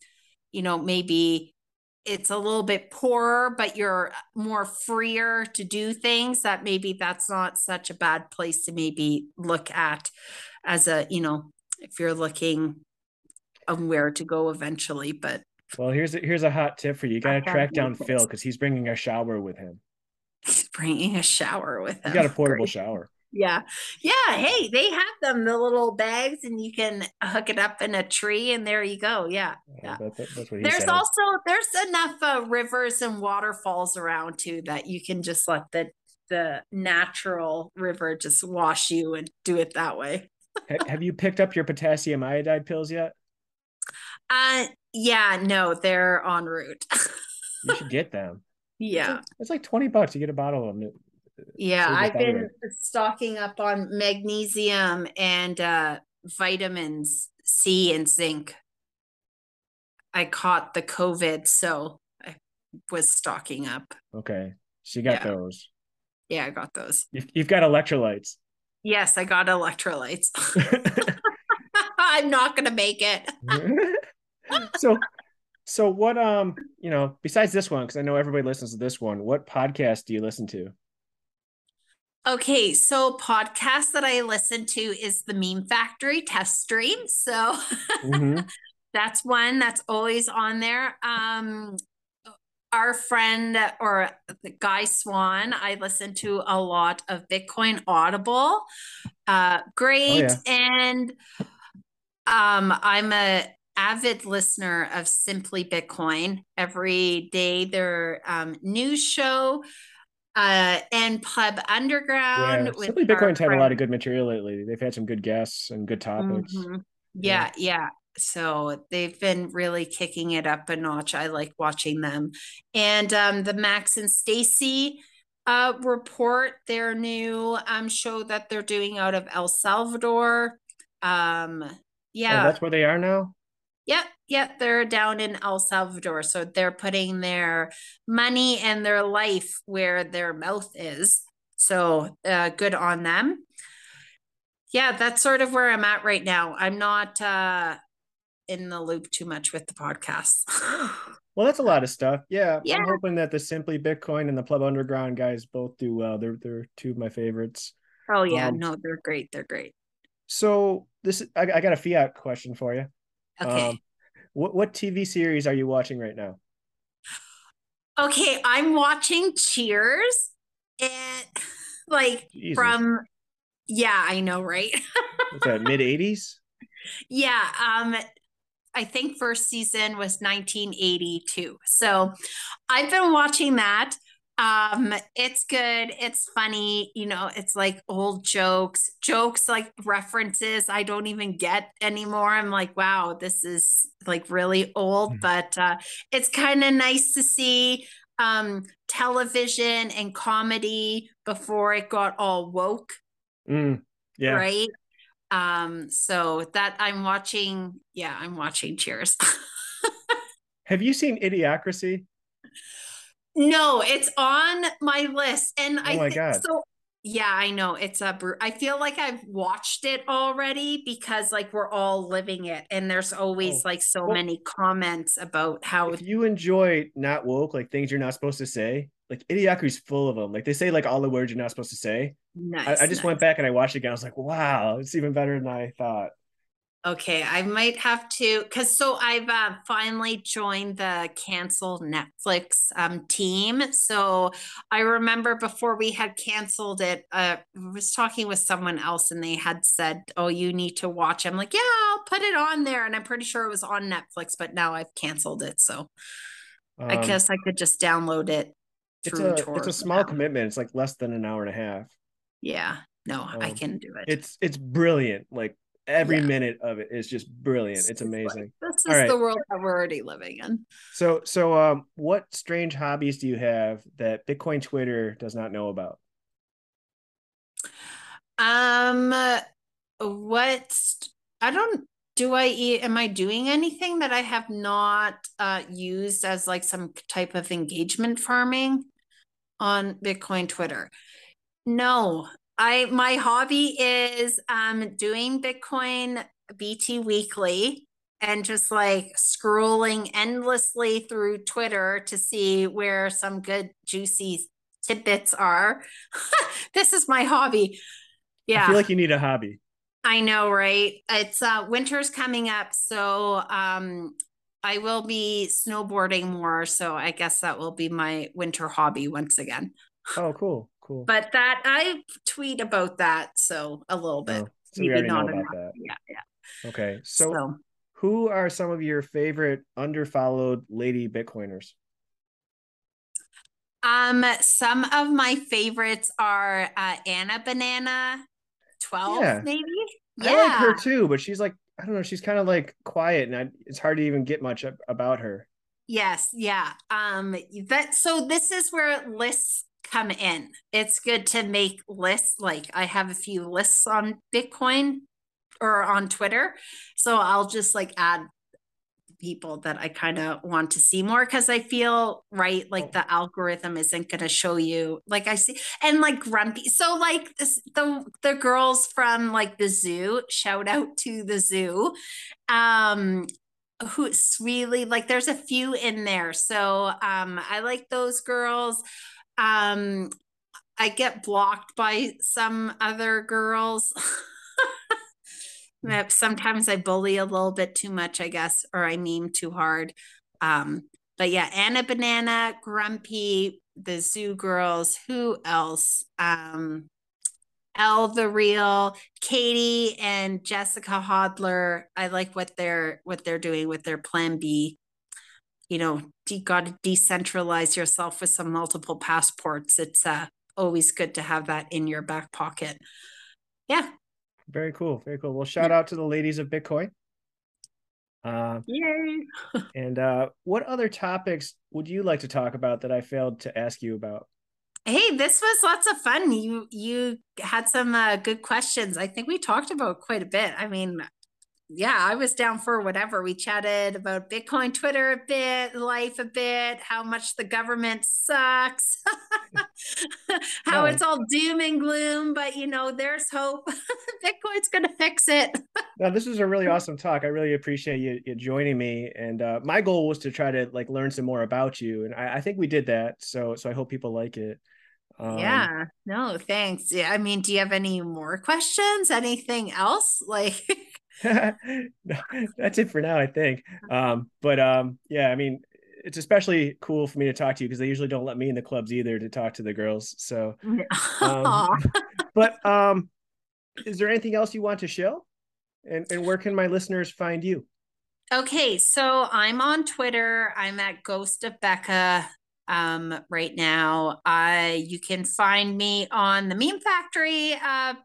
you know, maybe it's a little bit poorer, but you're more freer to do things. That maybe that's not such a bad place to maybe look at as a, you know, if you're looking on where to go eventually. But well, here's a, here's a hot tip for you. You got to track down Phil because he's bringing a shower with him. He's bringing a shower with him. You got a portable Great. shower. Yeah. Yeah. Hey, they have them, the little bags, and you can hook it up in a tree, and there you go. Yeah. Yeah. That- that- that's what he There's said. also there's enough uh, rivers and waterfalls around too that you can just let the the natural river just wash you and do it that way. Ha- have you picked up your potassium iodide pills yet? Uh yeah, no, they're en route. You should get them. It's yeah. like, it's like 20 bucks to get a bottle of them. Yeah, Save the I've been thyroid. stocking up on magnesium and uh vitamins C and zinc. I caught the COVID, so I was stocking up. Okay. So you got Yeah. those. Yeah, I got those. You've, you've got electrolytes. Yes, I got electrolytes. I'm not gonna make it. So so what um you know besides this one because i know everybody listens to this one what podcast do you listen to Okay, so podcast that I listen to is the Meme Factory test stream. So Mhm. that's one that's always on there. Um our friend or the guy Swan, I listen to a lot of Bitcoin Audible. Uh great. yeah. And um I'm a avid listener of Simply Bitcoin. Every day their um news show uh and Pleb Underground. yeah simply bitcoin's had a lot of good material lately they've had some good guests and good topics Mhm. Yeah. Yeah, yeah. So they've been really kicking it up a notch. I like watching them. And um the Max and Stacy uh report their new um show that they're doing out of El Salvador. Um oh, yeah. that's where they are now Yep, yep, they're down in El Salvador. So they're putting their money and their life where their mouth is. So uh, good on them. Yeah, that's sort of where I'm at right now. I'm not uh, in the loop too much with the podcast. well that's a lot of stuff yeah, Yeah. i'm hoping that the simply bitcoin and the pleb underground guys both do well they're they're two of my favorites oh, yeah, Um, no, they're great. They're great. so this is- i, I got a fiat question for you Okay. Um, what what tv series are you watching right now okay, I'm watching Cheers and like Jesus. from, yeah, I know, right? what's that mid 80s Yeah, um I think first season was 1982. So I've been watching that. Um it's good, it's funny, you know, it's like old jokes, jokes like references I don't even get anymore. I'm like, wow, this is like really old, Mhm. but uh it's kind of nice to see um television and comedy before it got all woke Mm, yeah right um so that i'm watching yeah i'm watching cheers Have you seen Idiocracy? No it's on my list and oh i Oh my think God. so yeah i know it's a bru- i feel like i've watched it already because like we're all living it and there's always Oh, like so well- many comments about how If you enjoy not woke, like things you're not supposed to say, like Idiocracy's full of them. Like they say like all the words you're not supposed to say. nice, I, I just nice. went back and I watched it again. I was like, wow, it's even better than I thought. Okay, I might have to because so I've uh, finally joined the cancel Netflix um, team. So I remember before we had canceled it, uh, I was talking with someone else and they had said, "Oh, you need to watch." I'm like, "Yeah, I'll put it on there," and I'm pretty sure it was on Netflix, but now I've canceled it. So I Um, guess I could just download it it's a it's a small now. commitment. It's like less than an hour and a half. Yeah, no, I Um, can do it. It's it's brilliant. Like every Yeah. minute of it is just brilliant. It's amazing. this is right. the world that we're already living in. So so um what strange hobbies do you have that Bitcoin Twitter does not know about? Um, what I don't do i am I doing anything that I have not uh used as like some type of engagement farming on Bitcoin Twitter? No. I my hobby is um doing Bitcoin BT weekly and just like scrolling endlessly through Twitter to see where some good juicy tidbits are. this is my hobby. Yeah. I feel like you need a hobby. I know, right? It's uh winter's coming up, so um I will be snowboarding more, so I guess that will be my winter hobby once again. Oh, cool, cool. But that I tweet about that so a little bit. Oh, so Maybe not enough. that. Yeah, yeah. Okay, so, So, who are some of your favorite underfollowed lady Bitcoiners? um, some of my favorites are uh, Anna Banana, twelve Yeah. maybe. Yeah, I like her too, but she's like I don't know, she's kind of like quiet, and I, it's hard to even get much about her. Yes, yeah. Um that so this is where lists come in. It's good to make lists. Like I have a few lists on Bitcoin or on Twitter. So I'll just like add people that I kind of want to see more because I feel right like the algorithm isn't going to show you like I see and like grumpy so like this, the the girls from like the zoo shout out to the zoo um who's really like there's a few in there so um I like those girls um I get blocked by some other girls sometimes I bully a little bit too much, I guess, or I meme too hard. Um, but yeah, Anna Banana, Grumpy, the Zoo Girls, who else? Um, Elle the Real, Katie and Jessica Hodler. I like what they're what they're doing with their Plan B. You know, you got to decentralize yourself with some multiple passports. It's uh, always good to have that in your back pocket. Yeah, Very cool, very cool. Well, shout out to the ladies of Bitcoin. Uh, yay! and uh, what other topics would you like to talk about that I failed to ask you about? Hey, this was lots of fun. You you had some uh, good questions. I think we talked about quite a bit. I mean, yeah, I was down for whatever. We chatted about Bitcoin, Twitter a bit, life a bit, how much the government sucks, how Oh. it's all doom and gloom, but you know, there's hope. Bitcoin's gonna fix it. Now, this was a really awesome talk. I really appreciate you, you joining me. And uh, my goal was to try to like learn some more about you, and I, I think we did that. So, so I hope people like it. Um, yeah, no, thanks. Yeah, I mean, do you have any more questions? Anything else? Like that's it for now, I think. Um, but um, yeah, I mean, it's especially cool for me to talk to you because they usually don't let me in the clubs either to talk to the girls. So, Aw. but um, is there anything else you want to show? And and where can my listeners find you? Okay, so I'm on Twitter. I'm at Ghost of Bekka um, right now. I you can find me on the Meme Factory uh,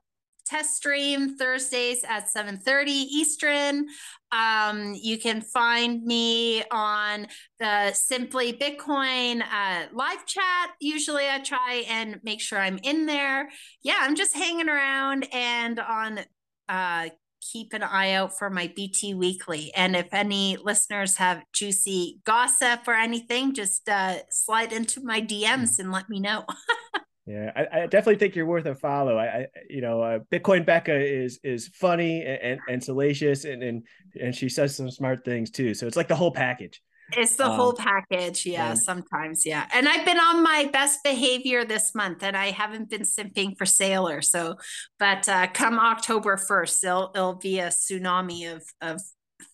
test stream Thursdays at 7:30 Eastern. Um, you can find me on the Simply Bitcoin uh, live chat. Usually, I try and make sure I'm in there. Yeah, I'm just hanging around and on uh, keep an eye out for my BT Weekly. And if any listeners have juicy gossip or anything, just uh, slide into my DMs and let me know. Yeah, I, I definitely think you're worth a follow. I, I you know, uh, Bitcoin Bekka is is funny and, and, and salacious, and, and and she says some smart things too. So it's like the whole package. It's the Um, whole package. Yeah, and- sometimes. Yeah. And I've been on my best behavior this month and I haven't been simping for Saylor. So, but uh, come October 1st, it'll, it'll be a tsunami of, of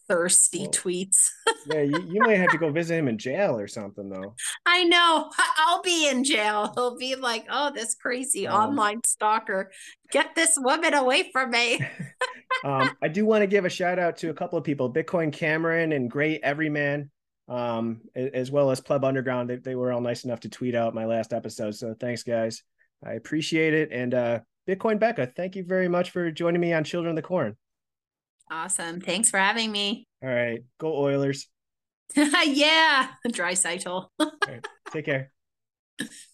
thirsty Well, tweets. Yeah, you, you might have to go visit him in jail or something though. I know. I'll be in jail. He'll be like, oh, this crazy Um, online stalker. Get this woman away from me. um, I do want to give a shout out to a couple of people, Bitcoin Cameron and Great Everyman, um, as well as Pleb Underground. They, they were all nice enough to tweet out my last episode. So thanks, guys. I appreciate it. And uh, Bitcoin Becca, thank you very much for joining me on Children of the Corn. Awesome. Thanks for having me. All right, go Oilers. yeah. Dry cycle. Take care.